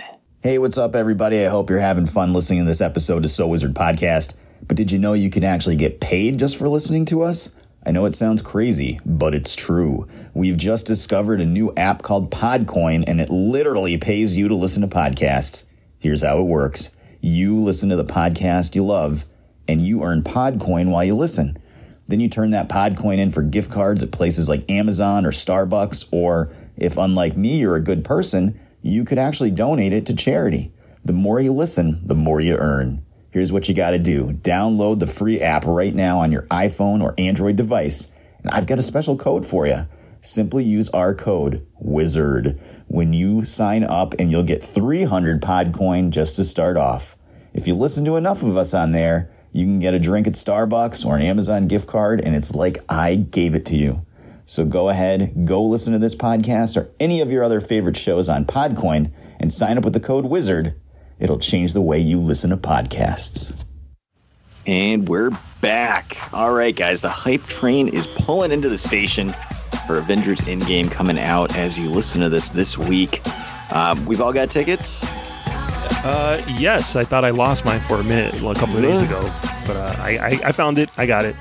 Hey, what's up, everybody? I hope you're having fun listening to this episode of So Wizard Podcast. But did you know you can actually get paid just for listening to us? I know it sounds crazy, but it's true. We've just discovered a new app called Podcoin, and it literally pays you to listen to podcasts. Here's how it works you listen to the podcast you love, and you earn Podcoin while you listen. Then you turn that Podcoin in for gift cards at places like Amazon or Starbucks, or if unlike me, you're a good person, you could actually donate it to charity. The more you listen, the more you earn. Here's what you got to do download the free app right now on your iPhone or Android device. And I've got a special code for you. Simply use our code WIZARD when you sign up, and you'll get 300 Podcoin just to start off. If you listen to enough of us on there, you can get a drink at Starbucks or an Amazon gift card, and it's like I gave it to you. So go ahead, go listen to this podcast or any of your other favorite shows on Podcoin and sign up with the code WIZARD. It'll change the way you listen to podcasts. And we're back. All right, guys, the hype train is pulling into the station for Avengers Endgame coming out as you listen to this this week. Um, we've all got tickets. Uh, yes, I thought I lost mine for a minute well, a couple of days ago, but uh, I, I I found it. I got it.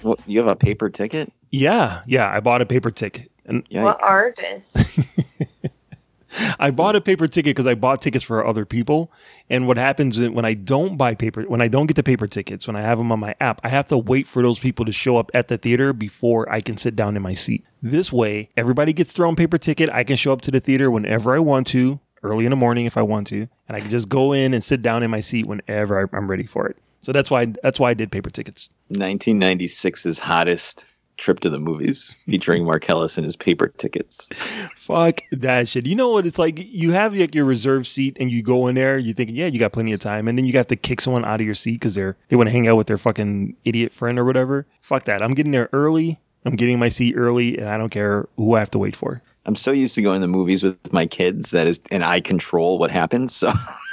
What, you have a paper ticket? Yeah, yeah. I bought a paper ticket, and What artist? (laughs) I bought a paper ticket because I bought tickets for other people. And what happens when I don't buy paper, when I don't get the paper tickets, when I have them on my app, I have to wait for those people to show up at the theater before I can sit down in my seat. This way, everybody gets their own paper ticket. I can show up to the theater whenever I want to, early in the morning if I want to, and I can just go in and sit down in my seat whenever I- I'm ready for it. So that's why that's why I did paper tickets. 1996's hottest trip to the movies (laughs) featuring Marcellus and his paper tickets. Fuck that shit. You know what? It's like you have like your reserve seat and you go in there, you thinking, yeah, you got plenty of time. And then you got to kick someone out of your seat because they're they want to hang out with their fucking idiot friend or whatever. Fuck that. I'm getting there early. I'm getting my seat early and I don't care who I have to wait for. I'm so used to going to the movies with my kids that is, and I control what happens. So,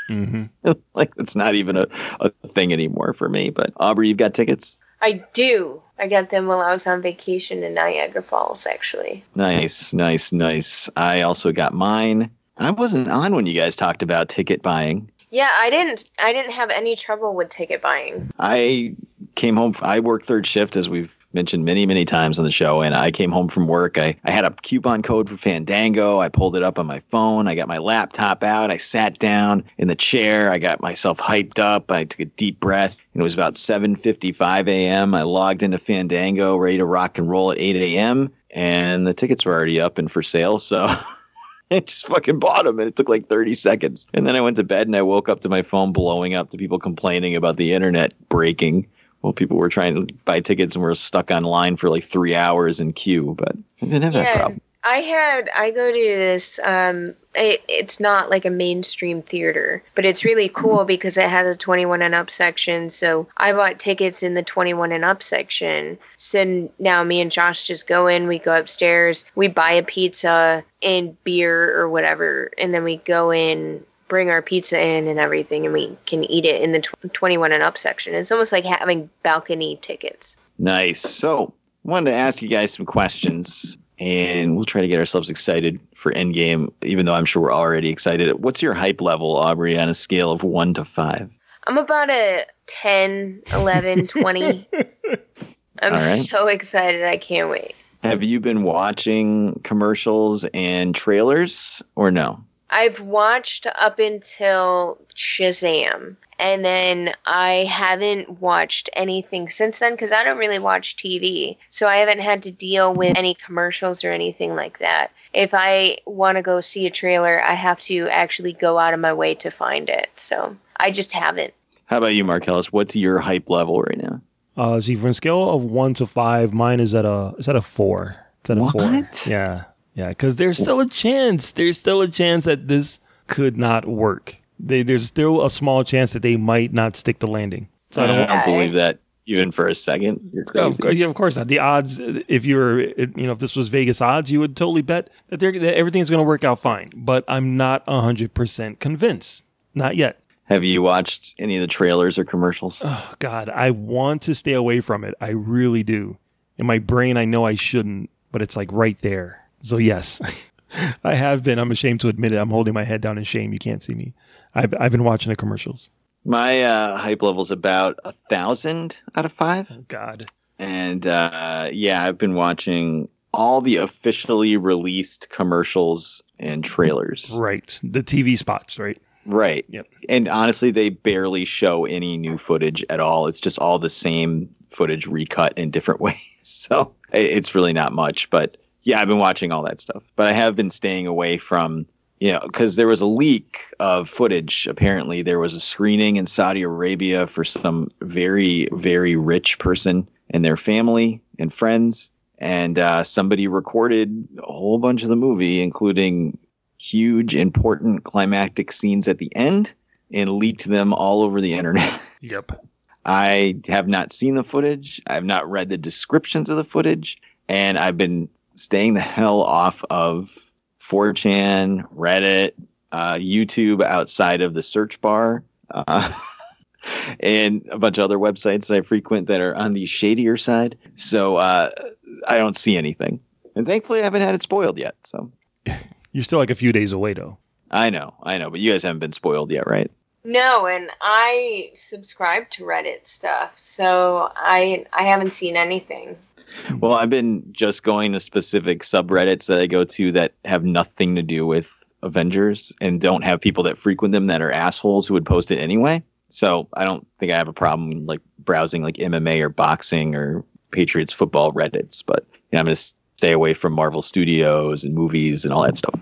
Mm-hmm. (laughs) like, it's not even a, a thing anymore for me. But Aubrey, you've got tickets. I do. I got them while I was on vacation in Niagara Falls, actually. Nice, nice, nice. I also got mine. I wasn't on when you guys talked about ticket buying. Yeah, I didn't. I didn't have any trouble with ticket buying. I came home. I worked third shift, as we've mentioned many, many times on the show. And I came home from work. I, I had a coupon code for Fandango. I pulled it up on my phone. I got my laptop out. I sat down in the chair. I got myself hyped up. I took a deep breath. It was about 7.55 a.m. I logged into Fandango, ready to rock and roll at 8 a.m. And the tickets were already up and for sale. So (laughs) I just fucking bought them and it took like 30 seconds. And then I went to bed and I woke up to my phone blowing up to people complaining about the internet breaking. Well, people were trying to buy tickets and were stuck online for like three hours in queue, but I didn't have that Yeah. problem. I had I go to this um it, it's not like a mainstream theater, but it's really cool because it has a 21 and up section. So I bought tickets in the 21 and up section. So now me and Josh just go in, we go upstairs, we buy a pizza and beer or whatever, and then we go in bring our pizza in and everything and we can eat it in the tw- 21 and up section. It's almost like having balcony tickets. Nice. So, wanted to ask you guys some questions, and we'll try to get ourselves excited for Endgame, even though I'm sure we're already excited. What's your hype level, Aubrey, on a scale of one to five? I'm about a 10, 11, (laughs) 20. I'm All right. so excited. I can't wait. Have you been watching commercials and trailers, or no? I've watched up until Shazam, and then I haven't watched anything since then because I don't really watch TV. So I haven't had to deal with any commercials or anything like that. If I want to go see a trailer, I have to actually go out of my way to find it. So I just haven't. How about you, Marcellus? What's your hype level right now? Uh, see, from a scale of one to five, mine is at a is at a four. It's at a four. What? Yeah, yeah. Because there's still a chance. There's still a chance that this could not work. They, there's still a small chance that they might not stick the landing. So I I don't. don't believe that even for a second. You're Yeah, of, crazy. course, yeah, of course not. The odds, if you're, you know, if this was Vegas odds, you would totally bet that, they're, that everything's going to work out fine. But I'm not 100% convinced. Not yet. Have you watched any of the trailers or commercials? Oh, God, I want to stay away from it. I really do. In my brain, I know I shouldn't, but it's like right there. So, yes, (laughs) I have been. I'm ashamed to admit it. I'm holding my head down in shame. You can't see me. I've, I've been watching the commercials. My uh, hype level's about a thousand out of five. Oh, God. And uh, yeah, I've been watching all the officially released commercials and trailers. Right. The TV spots, right? Right. Yep. And honestly, they barely show any new footage at all. It's just all the same footage recut in different (laughs) ways. So it's really not much. But yeah, I've been watching all that stuff. But I have been staying away from, you know, because there was a leak of footage. Apparently, there was a screening in Saudi Arabia for some very, very rich person and their family and friends. And uh, somebody recorded a whole bunch of the movie, including huge, important climactic scenes at the end and leaked them all over the internet. (laughs) Yep. I have not seen the footage. I have not read the descriptions of the footage. And I've been staying the hell off of 4chan, Reddit, uh, YouTube outside of the search bar, uh, (laughs) and a bunch of other websites that I frequent that are on the shadier side. So uh, I don't see anything. And thankfully, I haven't had it spoiled yet. So (laughs) You're still like a few days away, though. I know, I know, but you guys haven't been spoiled yet, right? No, and I subscribe to Reddit stuff, so I I haven't seen anything. Well, I've been just going to specific subreddits that I go to that have nothing to do with Avengers and don't have people that frequent them that are assholes who would post it anyway. So I don't think I have a problem like browsing like MMA or boxing or Patriots football Reddits, but you know, I'm going to stay away from Marvel Studios and movies and all that stuff.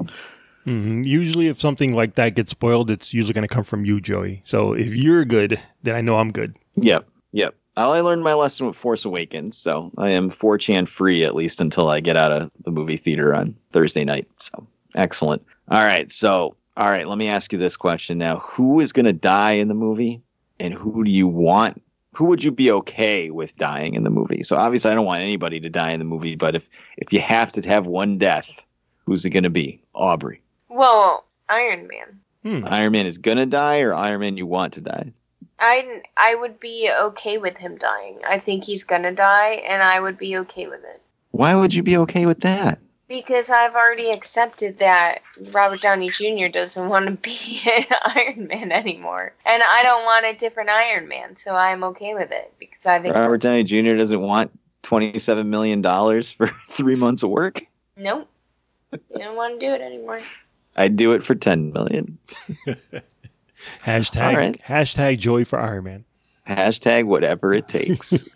Hmm Usually, if something like that gets spoiled, it's usually going to come from you, Joey. So if you're good, then I know I'm good. Yep. Yep. I learned my lesson with Force Awakens, so I am 4chan free at least until I get out of the movie theater on Thursday night. So excellent. All right. So, all right, let me ask you this question now. Who is going to die in the movie and who do you want? Who would you be okay with dying in the movie? So obviously I don't want anybody to die in the movie, but if if you have to have one death, who's it going to be? Aubrey. Well, Iron Man. Hmm. Iron Man is going to die or Iron Man you want to die? I I would be okay with him dying. I think he's gonna die, and I would be okay with it Why would you be okay with that? because I've already accepted that Robert Downey Jr. doesn't want to be (laughs) Iron Man anymore, and I don't want a different Iron Man, so I'm okay with it because I think Robert Downey Jr. doesn't want twenty-seven million dollars for (laughs) three months of work? Nope. you don't want to do it anymore. I'd do it for ten million. (laughs) Hashtag right. hashtag joy for Iron Man. Hashtag whatever it takes.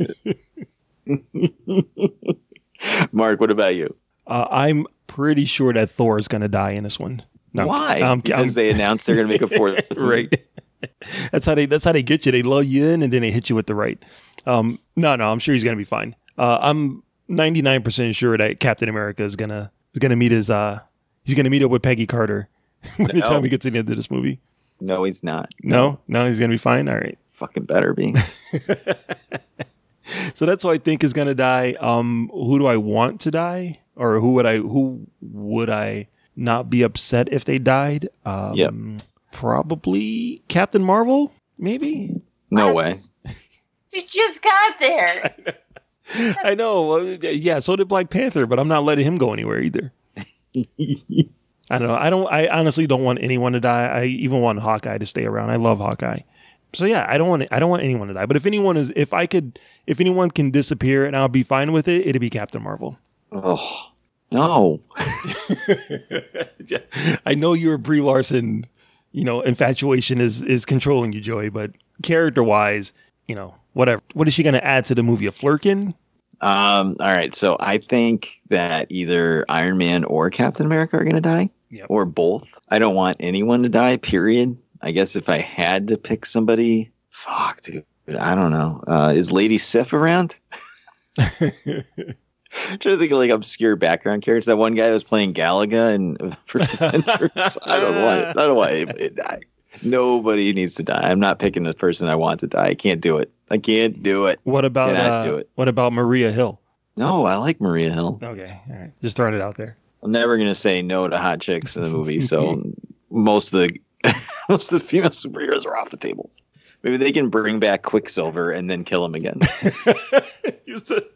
(laughs) Mark, what about you? Uh, I'm pretty sure that Thor is going to die in this one. No, Why? I'm- because I'm- they announced they're going to make a fourth. (laughs) right. that's how they. That's how they get you. They lull you in and then they hit you with the right. Um, no, no, I'm sure he's going to be fine. Uh, I'm 99 percent sure that Captain America is gonna is gonna meet his. Uh, he's gonna meet up with Peggy Carter (laughs) by the No. time he gets into this movie. No, he's not. No, no, he's gonna be fine. All right. Fucking better be. (laughs) (laughs) So that's who I think is gonna die. Um, who do I want to die, or who would I who would I not be upset if they died? Um, Yep. Probably Captain Marvel. Maybe. No way. You just got there. I know. uh, Yeah, so did Black Panther, but I'm not letting him go anywhere either. (laughs) I don't know. I don't. I honestly don't want anyone to die. I even want Hawkeye to stay around. I love Hawkeye. So yeah, I don't want. I don't want anyone to die. But if anyone is, if I could, if anyone can disappear and I'll be fine with it, it'd be Captain Marvel. Oh no. (laughs) I know your Brie Larson, you know, infatuation is is controlling you, Joey. But character wise, you know, whatever. What is she going to add to the movie? A flerken? Um. All right. So I think that either Iron Man or Captain America are going to die, Yep. or both. I don't want anyone to die. Period. I guess if I had to pick somebody, fuck, dude. I don't know. Uh, is Lady Sif around? (laughs) I'm trying to think of like obscure background characters. That one guy that was playing Galaga (laughs) First Avengers. I don't want. I don't want anybody to die. Nobody needs to die. I'm not picking the person I want to die. I can't do it. I can't do it. What about uh, do it. what about Maria Hill? No, I like Maria Hill. Okay, all right, just throwing it out there. I'm never gonna say no to hot chicks in the movie. So (laughs) most of the (laughs) most of the female superheroes are off the table. Maybe they can bring back Quicksilver and then kill him again. (laughs) use the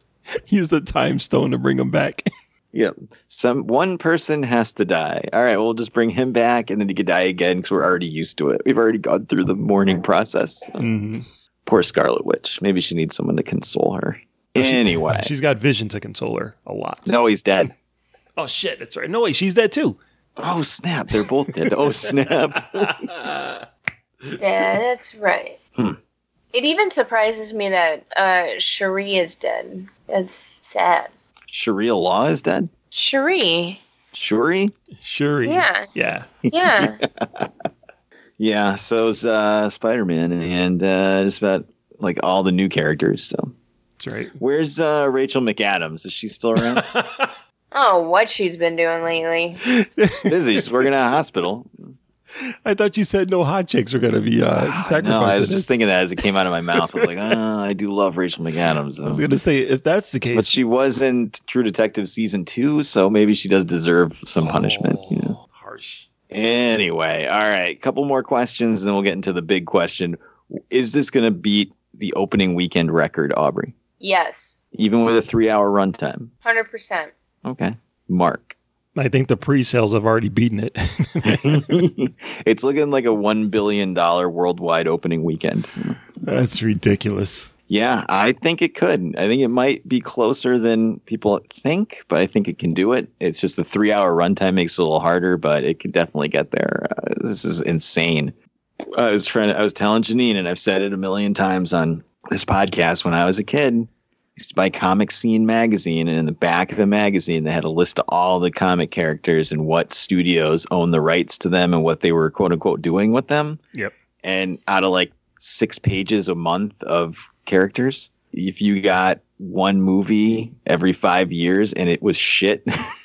use the time stone to bring him back. Yeah, some one person has to die. All right, we'll just bring him back, and then he could die again because we're already used to it. We've already gone through the mourning process. Mhm. Poor Scarlet Witch. Maybe she needs someone to console her. Anyway, She's got Vision to console her a lot. no, he's dead. Oh shit, that's right. No way, she's dead too. Oh snap! They're both dead. Oh snap! (laughs) Yeah, that's right. Hmm. It even surprises me that uh, Cherie is dead. That's sad. Sharia Law is dead. Cherie. Shuri. Shuri. Yeah. Yeah. Yeah. (laughs) Yeah, so's uh, Spider Man, and uh, just about like all the new characters. So, That's right. where's uh, Rachel McAdams? Is she still around? (laughs) oh, what she's been doing lately. Busy. She's working at a hospital. I thought you said no hot chicks are gonna be uh sacrificed. (sighs) No, I was just thinking that as it came out of my mouth. I was like, oh, I do love Rachel McAdams. I was gonna say if that's the case, But she was in True Detective season two, so maybe she does deserve some punishment. You know. Oh, harsh. Anyway, all right, couple more questions, and then we'll get into the big question: Is this going to beat the opening weekend record, Aubrey? Yes. Even with a three-hour runtime? 100%. Okay, Mark. I think the pre-sales have already beaten it. (laughs) it's looking like a one billion dollar worldwide opening weekend. That's ridiculous. Yeah, I think it could. I think it might be closer than people think, but I think it can do it. It's just the three hour runtime makes it a little harder, but it could definitely get there. Uh, this is insane. I was trying. To, I was telling Janine, and I've said it a million times on this podcast. When I was a kid, To buy Comic Scene magazine, and in the back of the magazine, they had a list of all the comic characters and what studios own the rights to them and what they were quote unquote doing with them. Yep. and out of like six pages a month of characters if you got one movie every five years and it was shit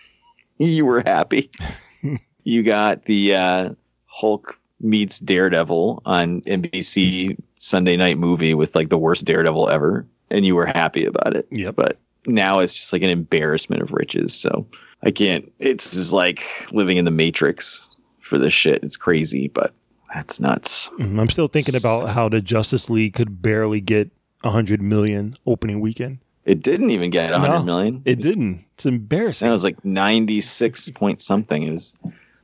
(laughs) you were happy. (laughs) You got the uh, hulk meets daredevil on nbc sunday night movie with like the worst daredevil ever and you were happy about it Yeah. but now it's just like an embarrassment of riches so i can't it's just like living in the matrix for this shit it's crazy but that's nuts Mhm. I'm still thinking about how the Justice League could barely get a hundred million opening weekend. It didn't even get a No, hundred million. It didn't. It's embarrassing. It was like ninety six point something. It was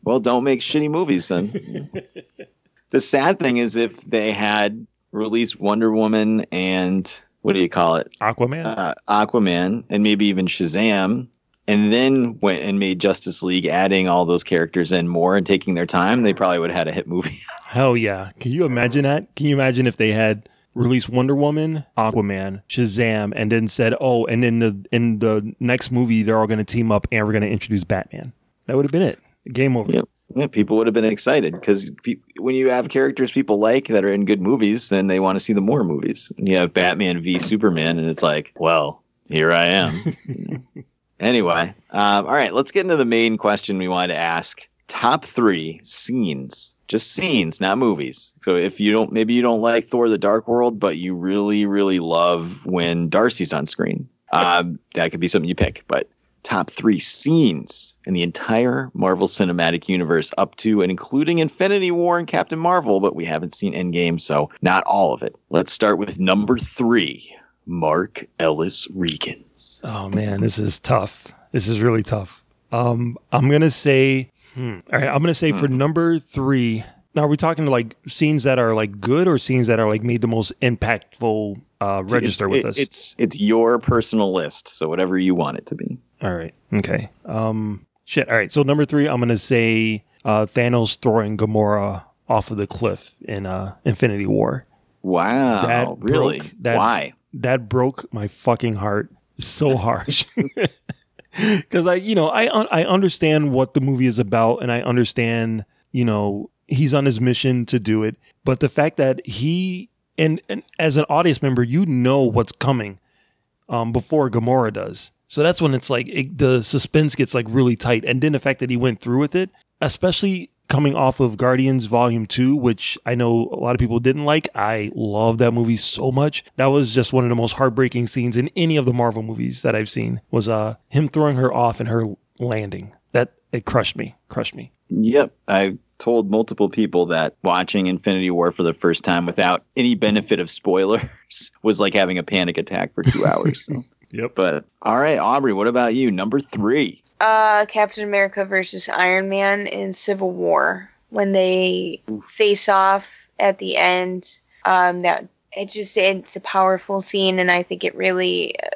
well, don't make shitty movies then. (laughs) the sad thing is if they had released Wonder Woman and what do you call it? Aquaman. Uh, Aquaman, and maybe even Shazam, and then went and made Justice League, adding all those characters and more, and taking their time, they probably would have had a hit movie. (laughs) Hell yeah! Can you imagine that? Can you imagine if they had released Wonder Woman, Aquaman, Shazam, and then said, "Oh, and in the in the next movie, they're all going to team up, and we're going to introduce Batman." That would have been it. Game over. Yep. Yeah, people would have been excited because pe- when you have characters people like that are in good movies, then they want to see the more movies. When you have Batman v Superman, and it's like, well, here I am. (laughs) anyway, um, all right, let's get into the main question we wanted to ask. Top three scenes, just scenes, not movies. So if you don't, maybe you don't like Thor: The Dark World, but you really, really love when Darcy's on screen. Um, that could be something you pick, but top three scenes in the entire Marvel Cinematic Universe, up to and including Infinity War and Captain Marvel, but we haven't seen Endgame, so not all of it. Let's start with number three Mark Ellis Regans. Oh man, this is tough. This is really tough. Um, I'm gonna say, hmm, all right. I'm gonna say for number three. Now, are we talking like scenes that are like good or scenes that are like made the most impactful uh, register It's- with it- us? It's it's your personal list, so whatever you want it to be. All right. Okay. Um. Shit. All right. So number three, I'm gonna say uh, Thanos throwing Gamora off of the cliff in uh, Infinity War. Wow, really? broke- that, Why? That broke my fucking heart so harsh. (laughs) Because I, you know, I I understand what the movie is about, and I understand, you know, he's on his mission to do it. But the fact that he and, and as an audience member, you know what's coming um, before Gamora does. So that's when it's like it, the suspense gets like really tight. And then the fact that he went through with it, especially coming off of Guardians Volume 2, which I know a lot of people didn't like. I love that movie so much. That was just one of the most heartbreaking scenes in any of the Marvel movies that I've seen was uh him throwing her off and her landing. That it crushed me. Crushed me. Yep. I told multiple people that watching Infinity War for the first time without any benefit of spoilers (laughs) was like having a panic attack for two hours. So. (laughs) yep. But all right, Aubrey, what about you? Number three. Uh, Captain America versus Iron Man in Civil War when they face off at the end. Um, that it just it's a powerful scene, and I think it really uh,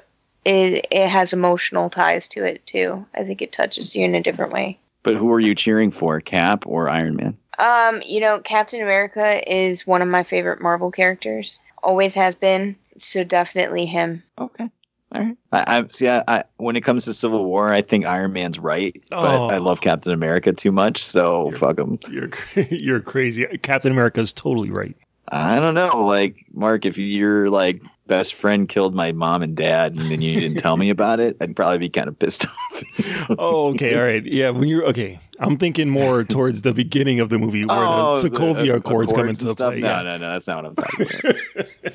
it it has emotional ties to it too. I think it touches you in a different way. But who are you cheering for, Cap or Iron Man? Um, you know, Captain America is one of my favorite Marvel characters. Always has been. So definitely him. Okay. All right. I, I see. I, I when it comes to Civil War, I think Iron Man's right, but Oh. I love Captain America too much, so fuck him. You're (laughs) you're crazy. Captain America is totally right. I don't know, like Mark, if you're like best friend killed my mom and dad, and then you (laughs) didn't tell me about it, I'd probably be kind of pissed (laughs) off. oh, okay, all right, yeah. When you're okay, I'm thinking more (laughs) towards the beginning of the movie where Oh, the Sokovia uh, Accords come into and play. stuff? No, yeah. no, no, that's not what I'm talking about.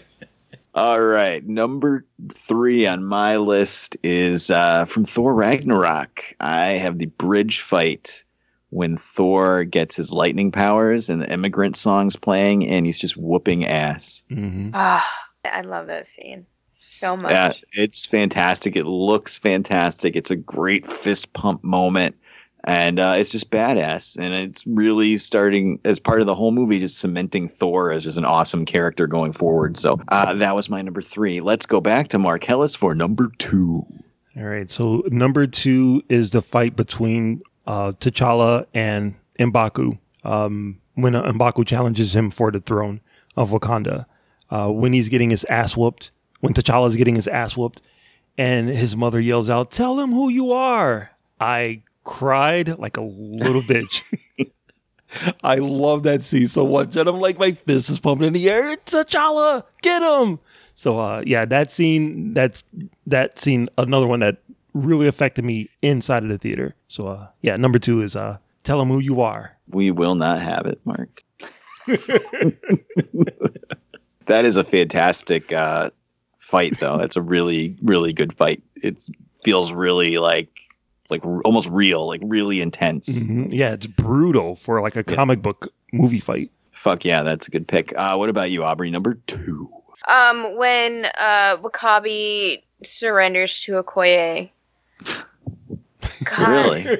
All right, number three on my list is uh, from Thor Ragnarok. I have the bridge fight when Thor gets his lightning powers and the immigrant song's playing, and he's just whooping ass. Mm-hmm. Ah, I love that scene so much. Yeah, it's fantastic. It looks fantastic. It's a great fist pump moment. And uh, it's just badass. And it's really starting, as part of the whole movie, just cementing Thor as just an awesome character going forward. So uh, that was my number three. Let's go back to Marcellus for number two. All right. So number two is the fight between uh, T'Challa and M'Baku. Um, when uh, M'Baku challenges him for the throne of Wakanda, uh, when he's getting his ass whooped, when T'Challa's getting his ass whooped, and his mother yells out, "Tell him who you are!" I cried like a little bitch. (laughs) I love that scene so much, and I'm like, my fist is pumping in the air. T'Challa, get him! So, uh, yeah, that scene, that's that scene, another one that really affected me inside of the theater. So, uh, yeah, number two is uh, tell him who you are. We will not have it, Mark. (laughs) that is a fantastic uh, fight, though. That's a really, really good fight. It feels really like, like r- almost real, like really intense. Mhm. Yeah, it's brutal for like a comic book movie fight. Fuck yeah, that's a good pick. Uh, what about you, Aubrey? Number two. Um, when uh W'Kabi surrenders to Okoye. God, Really?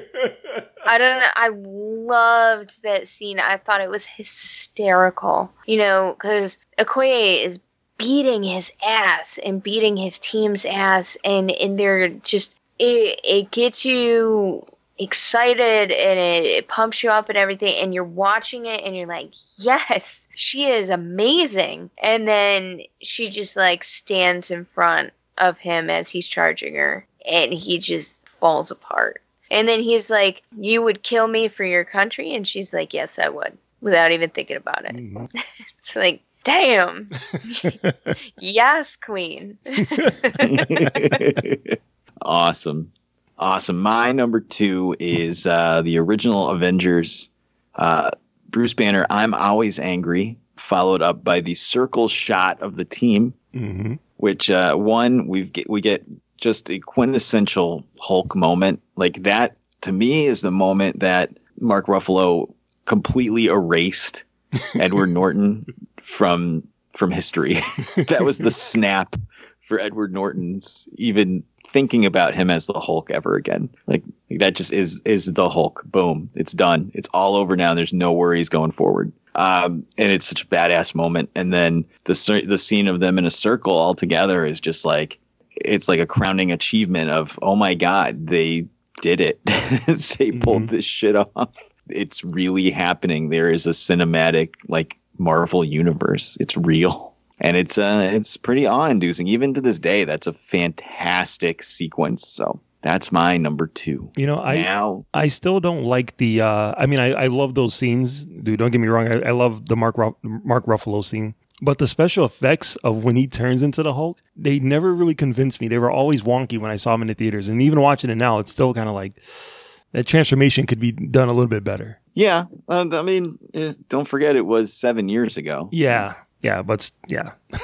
I don't know. I loved that scene. I thought it was hysterical. You know, because Okoye is beating his ass and beating his team's ass and and they're just it it gets you excited and it, it pumps you up and everything and you're watching it and you're like yes she is amazing and then she just like stands in front of him as he's charging her and he just falls apart and then he's like you would kill me for your country and she's like yes i would without even thinking about it (laughs) it's like damn (laughs) yes queen (laughs) awesome. Awesome. My number two is uh, the original Avengers. Uh, Bruce Banner, I'm always angry, followed up by the circle shot of the team, Mm-hmm. which uh, one we get we get just a quintessential Hulk moment. Like that to me is the moment that Mark Ruffalo completely erased (laughs) Edward Norton from from history. (laughs) that was the snap for Edward Norton's even thinking about him as the Hulk ever again. Like, like that just is is the Hulk. Boom, it's done. It's all over now. There's no worries going forward. Um, and it's such a badass moment. And then the the scene of them in a circle all together is just like it's like a crowning achievement of oh my god they did it. (laughs) They pulled this shit off. It's really happening. There is a cinematic like marvel universe. It's real. And it's uh it's pretty awe-inducing even to this day that's a fantastic sequence. So that's my number two. You know, I now I still don't like the. uh I mean, I, I love those scenes, dude. Don't get me wrong. I, I love the Mark Ruff- Mark Ruffalo scene, but the special effects of when he turns into the Hulk, they never really convinced me. They were always wonky when I saw them in the theaters, and even watching it now, it's still kind of like that transformation could be done a little bit better. yeah uh, i mean eh, don't forget it was seven years ago Yeah, yeah, but yeah. (laughs)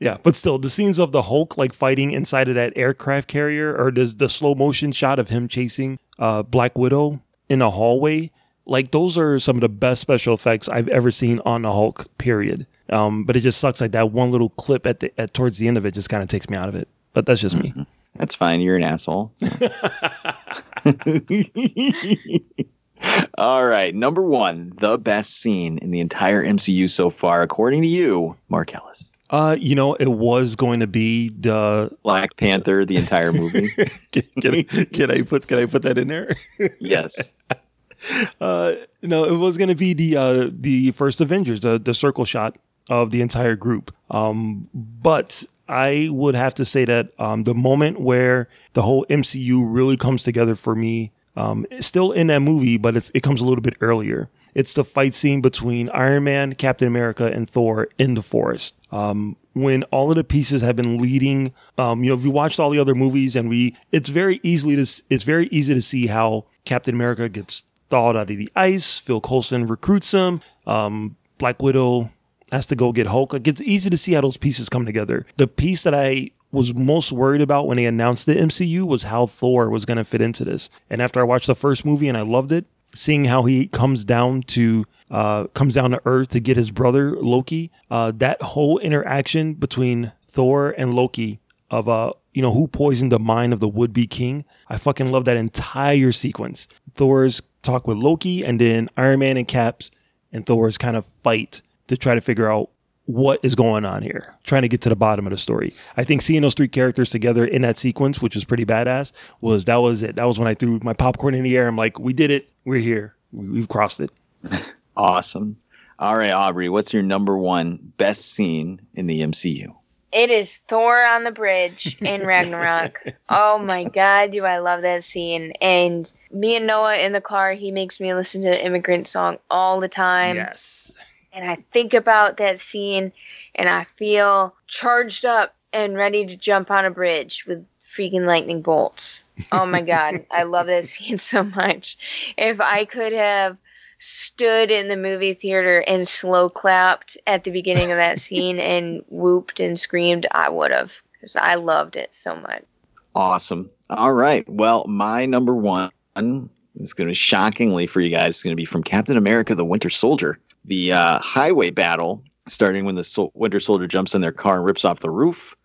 Yeah, but still, the scenes of the Hulk like fighting inside of that aircraft carrier, or does the slow motion shot of him chasing uh, Black Widow in a hallway, like those are some of the best special effects I've ever seen on the Hulk. Period. Um, but it just sucks like that one little clip at the at towards the end of it just kind of takes me out of it. But that's just me. That's fine. You're an asshole. so. (laughs) (laughs) All right. Number one, the best scene in the entire MCU so far, according to you, Marcellus. Uh, you know, it was going to be the Black Panther, the entire movie. (laughs) can, can, I, can I put can I put that in there? yes. Uh, no, it was going to be the uh, the first Avengers, the the circle shot of the entire group. Um, but I would have to say that um, the moment where the whole MCU really comes together for me, um, still in that movie, but it comes a little bit earlier. It's the fight scene between Iron Man, Captain America, and Thor in the forest. Um, when all of the pieces have been leading, um, you know, if you watched all the other movies, and we, it's very easily to, it's very easy to see how Captain America gets thawed out of the ice. Phil Coulson recruits him. Um, Black Widow has to go get Hulk. Like it's easy to see how those pieces come together. The piece that I was most worried about when they announced the MCU was how Thor was going to fit into this. And after I watched the first movie and I loved it, seeing how he comes down to uh, comes down to Earth to get his brother Loki, uh, that whole interaction between Thor and Loki of uh you know who poisoned the mind of the would be king. I fucking love that entire sequence. Thor's talk with Loki and then Iron Man and Caps and Thor's kind of fight to try to figure out what is going on here, trying to get to the bottom of the story. I think seeing those three characters together in that sequence, which was pretty badass, was that was it. That was when I threw my popcorn in the air. I'm like, we did it. We're here. We- We've crossed it. (laughs) Awesome. All right, Aubrey, what's your number one best scene in the MCU? It is Thor on the bridge in (laughs) Ragnarok. oh my god, do I love that scene. And me and Noah in the car, he makes me listen to the immigrant song all the time. Yes. And I think about that scene and I feel charged up and ready to jump on a bridge with freaking lightning bolts. Oh my god, I (laughs) love that scene so much. If I could have stood in the movie theater and slow clapped at the beginning of that (laughs) scene and whooped and screamed, I would have because I loved it so much. Awesome. All right. Well, my number one is going to be shockingly for you guys. It's going to be from Captain America: The Winter Soldier. The uh, highway battle, starting when the Sol- Winter Soldier jumps in their car and rips off the roof,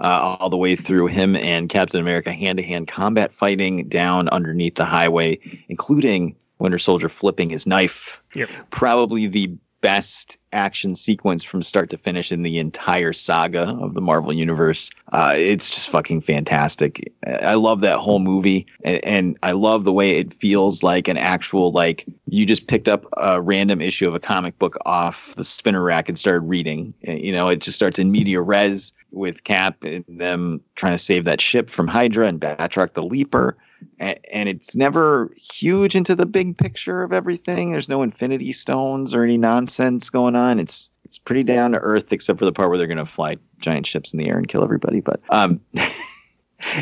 uh, all the way through him and Captain America hand-to-hand combat fighting down underneath the highway, including Winter Soldier flipping his knife. Yep. Probably the best action sequence from start to finish in the entire saga of the Marvel universe. Uh, it's just fucking fantastic. I love that whole movie, and, and I love the way it feels like an actual like you just picked up a random issue of a comic book off the spinner rack and started reading. You know, it just starts in media res with Cap and them trying to save that ship from Hydra and Batroc the Leaper and it's never huge into the big picture of everything. There's no infinity stones or any nonsense going on. It's it's pretty down to earth, except for the part where they're going to fly giant ships in the air and kill everybody. But um, (laughs)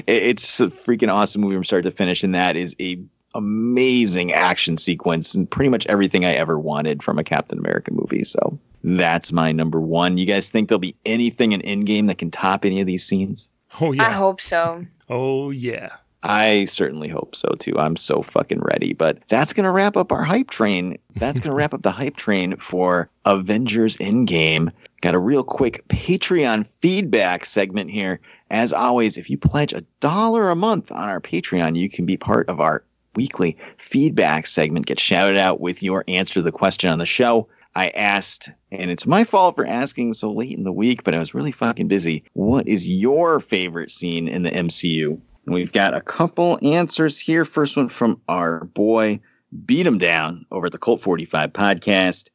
it's a freaking awesome movie from start to finish, and that is a amazing action sequence and pretty much everything I ever wanted from a Captain America movie. So that's my number one. You guys think there'll be anything in Endgame that can top any of these scenes? Oh yeah, I hope so. Oh yeah. I certainly hope so too. I'm so fucking ready. But that's going to wrap up our hype train. That's going to wrap up the hype train for Avengers Endgame. Got a real quick Patreon feedback segment here. As always, if you pledge a dollar a month on our Patreon, you can be part of our weekly feedback segment. Get shouted out with your answer to the question on the show. I asked, and it's my fault for asking so late in the week, but I was really fucking busy. What is your favorite scene in the MCU? And we've got a couple answers here. First one from our boy, Beat Him Down over at the Colt 45 podcast.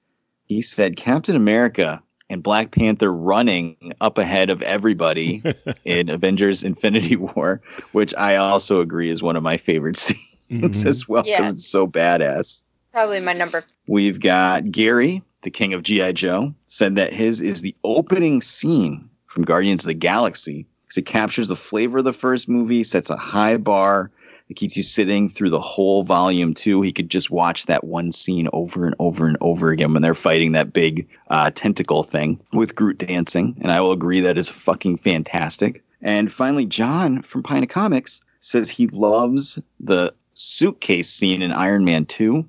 He said Captain America and Black Panther running up ahead of everybody (laughs) in Avengers Infinity War, which I also agree is one of my favorite (laughs) scenes Mm-hmm. as well because Yeah. it's so badass. Probably my number. We've got Gary, the king of G.I. Joe, said that his is the opening scene from Guardians of the Galaxy because it captures the flavor of the first movie, sets a high bar. It keeps you sitting through the whole volume two. He could just watch that one scene over and over and over again when they're fighting that big uh, tentacle thing with Groot dancing. And I will agree that is fucking fantastic. And finally, John from Pina Comics says he loves the suitcase scene in Iron Man 2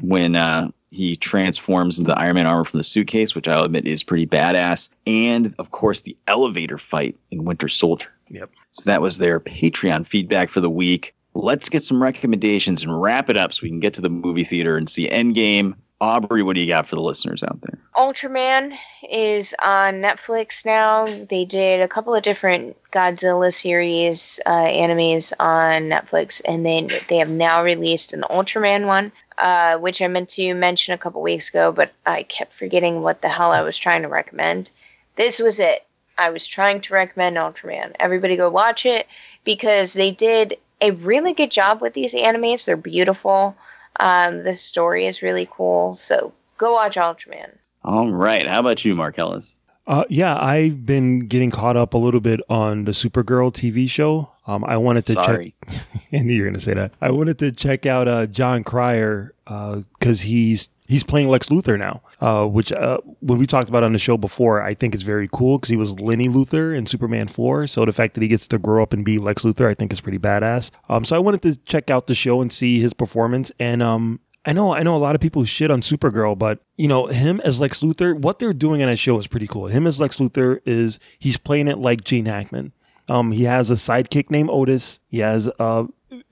when uh, he transforms into the Iron Man armor from the suitcase, which I'll admit is pretty badass. And of course, the elevator fight in Winter Soldier. Yep. So that was their Patreon feedback for the week. Let's get some recommendations and wrap it up so we can get to the movie theater and see Endgame. Aubrey, what do you got for the listeners out there? Ultraman is on Netflix now. They did a couple of different Godzilla series uh, animes on Netflix, and then they have now released an Ultraman one, uh, which I meant to mention a couple weeks ago, but I kept forgetting what the hell I was trying to recommend. This was it. I was trying to recommend Ultraman. Everybody go watch it because they did a really good job with these animes. They're beautiful. Um, the story is really cool. So go watch Ultraman. All right. How about you, Marcellus? Uh, yeah, I've been getting caught up a little bit on the Supergirl TV show. Um, I wanted to Sorry. (laughs) check. I knew you were going to say that. I wanted to check out uh, Jon Cryer because he's he's playing Lex Luthor now. Uh, which uh, when we talked about on the show before, I think is very cool because he was Lenny Luthor in Superman four. So the fact that he gets to grow up and be Lex Luthor, I think is pretty badass. Um, so I wanted to check out the show and see his performance and um. I know, I know a lot of people shit on Supergirl, but you know, him as Lex Luthor, what they're doing in that show is pretty cool. Him as Lex Luthor is he's playing it like Gene Hackman. Um, he has a sidekick named Otis. He has a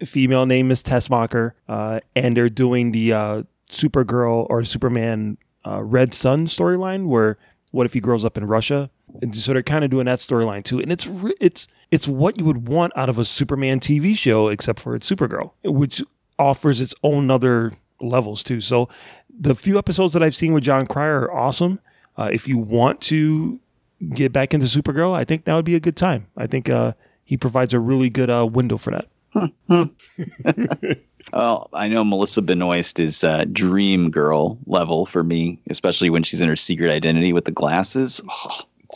female named Miss Tessmacher, uh, and they're doing the uh, Supergirl or Superman uh, Red Sun storyline, where what if he grows up in Russia? And so they're kind of doing that storyline too, and it's it's it's what you would want out of a Superman TV show, except for it's Supergirl, which offers its own other levels too. So the few episodes that I've seen with Jon Cryer are awesome. Uh, if you want to get back into Supergirl, I think that would be a good time. I think uh, he provides a really good uh, window for that. (laughs) Well, I know Melissa Benoist is uh, dream girl level for me, especially when she's in her secret identity with the glasses.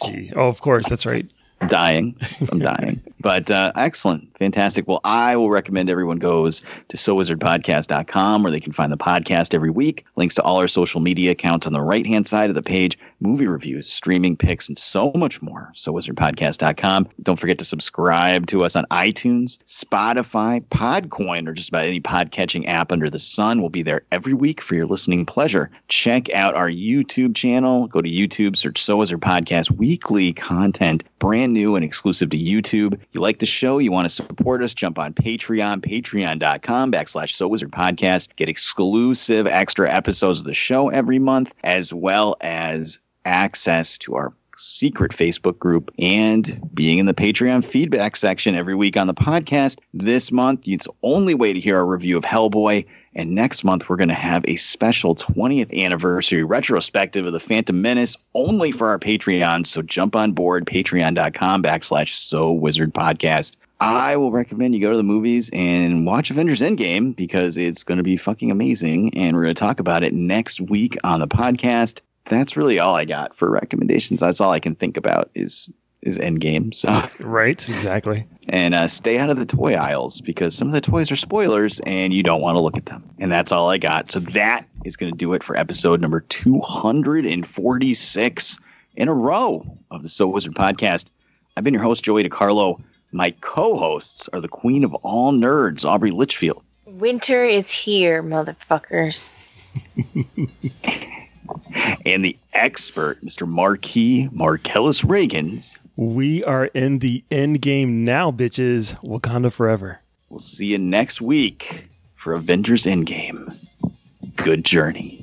Oh, of course, that's right. Dying. I'm dying. (laughs) But uh, excellent. Fantastic. Well, I will recommend everyone goes to sowizardpodcast.com where they can find the podcast every week. Links to all our social media accounts on the right hand side of the page, movie reviews, streaming picks, and so much more. Sowizardpodcast.com. Don't forget to subscribe to us on iTunes, Spotify, Podcoin, or just about any podcatching app under the sun. We'll be there every week for your listening pleasure. Check out our YouTube channel. Go to YouTube, search So Wizard Podcast weekly content, brand new and exclusive to YouTube. you like the show, you want to support us, jump on Patreon, patreon.com backslash So Wizard Podcast. Get exclusive extra episodes of the show every month, as well as access to our secret Facebook group and being in the Patreon feedback section every week on the podcast. This month, it's only way to hear our review of Hellboy. And next month, we're going to have a special 20th anniversary retrospective of the Phantom Menace only for our Patreon. So jump on board, patreon.com backslash So Wizard Podcast. I will recommend you go to the movies and watch Avengers Endgame because it's going to be fucking amazing. And we're going to talk about it next week on the podcast. That's really all I got for recommendations. That's all I can think about is is Endgame. So Right, exactly. and uh, stay out of the toy aisles because some of the toys are spoilers and you don't want to look at them. And that's all I got. So that is going to do it for episode number 246 in a row of the So Wizard podcast. I've been your host, Joey DiCarlo. My co hosts are the queen of all nerds, Aubrey Litchfield. Winter is here, motherfuckers. (laughs) and the expert, Mr. Marquis Marcellus Reagans. We are in the end game now, bitches. Wakanda forever. We'll see you next week for Avengers Endgame. Good journey.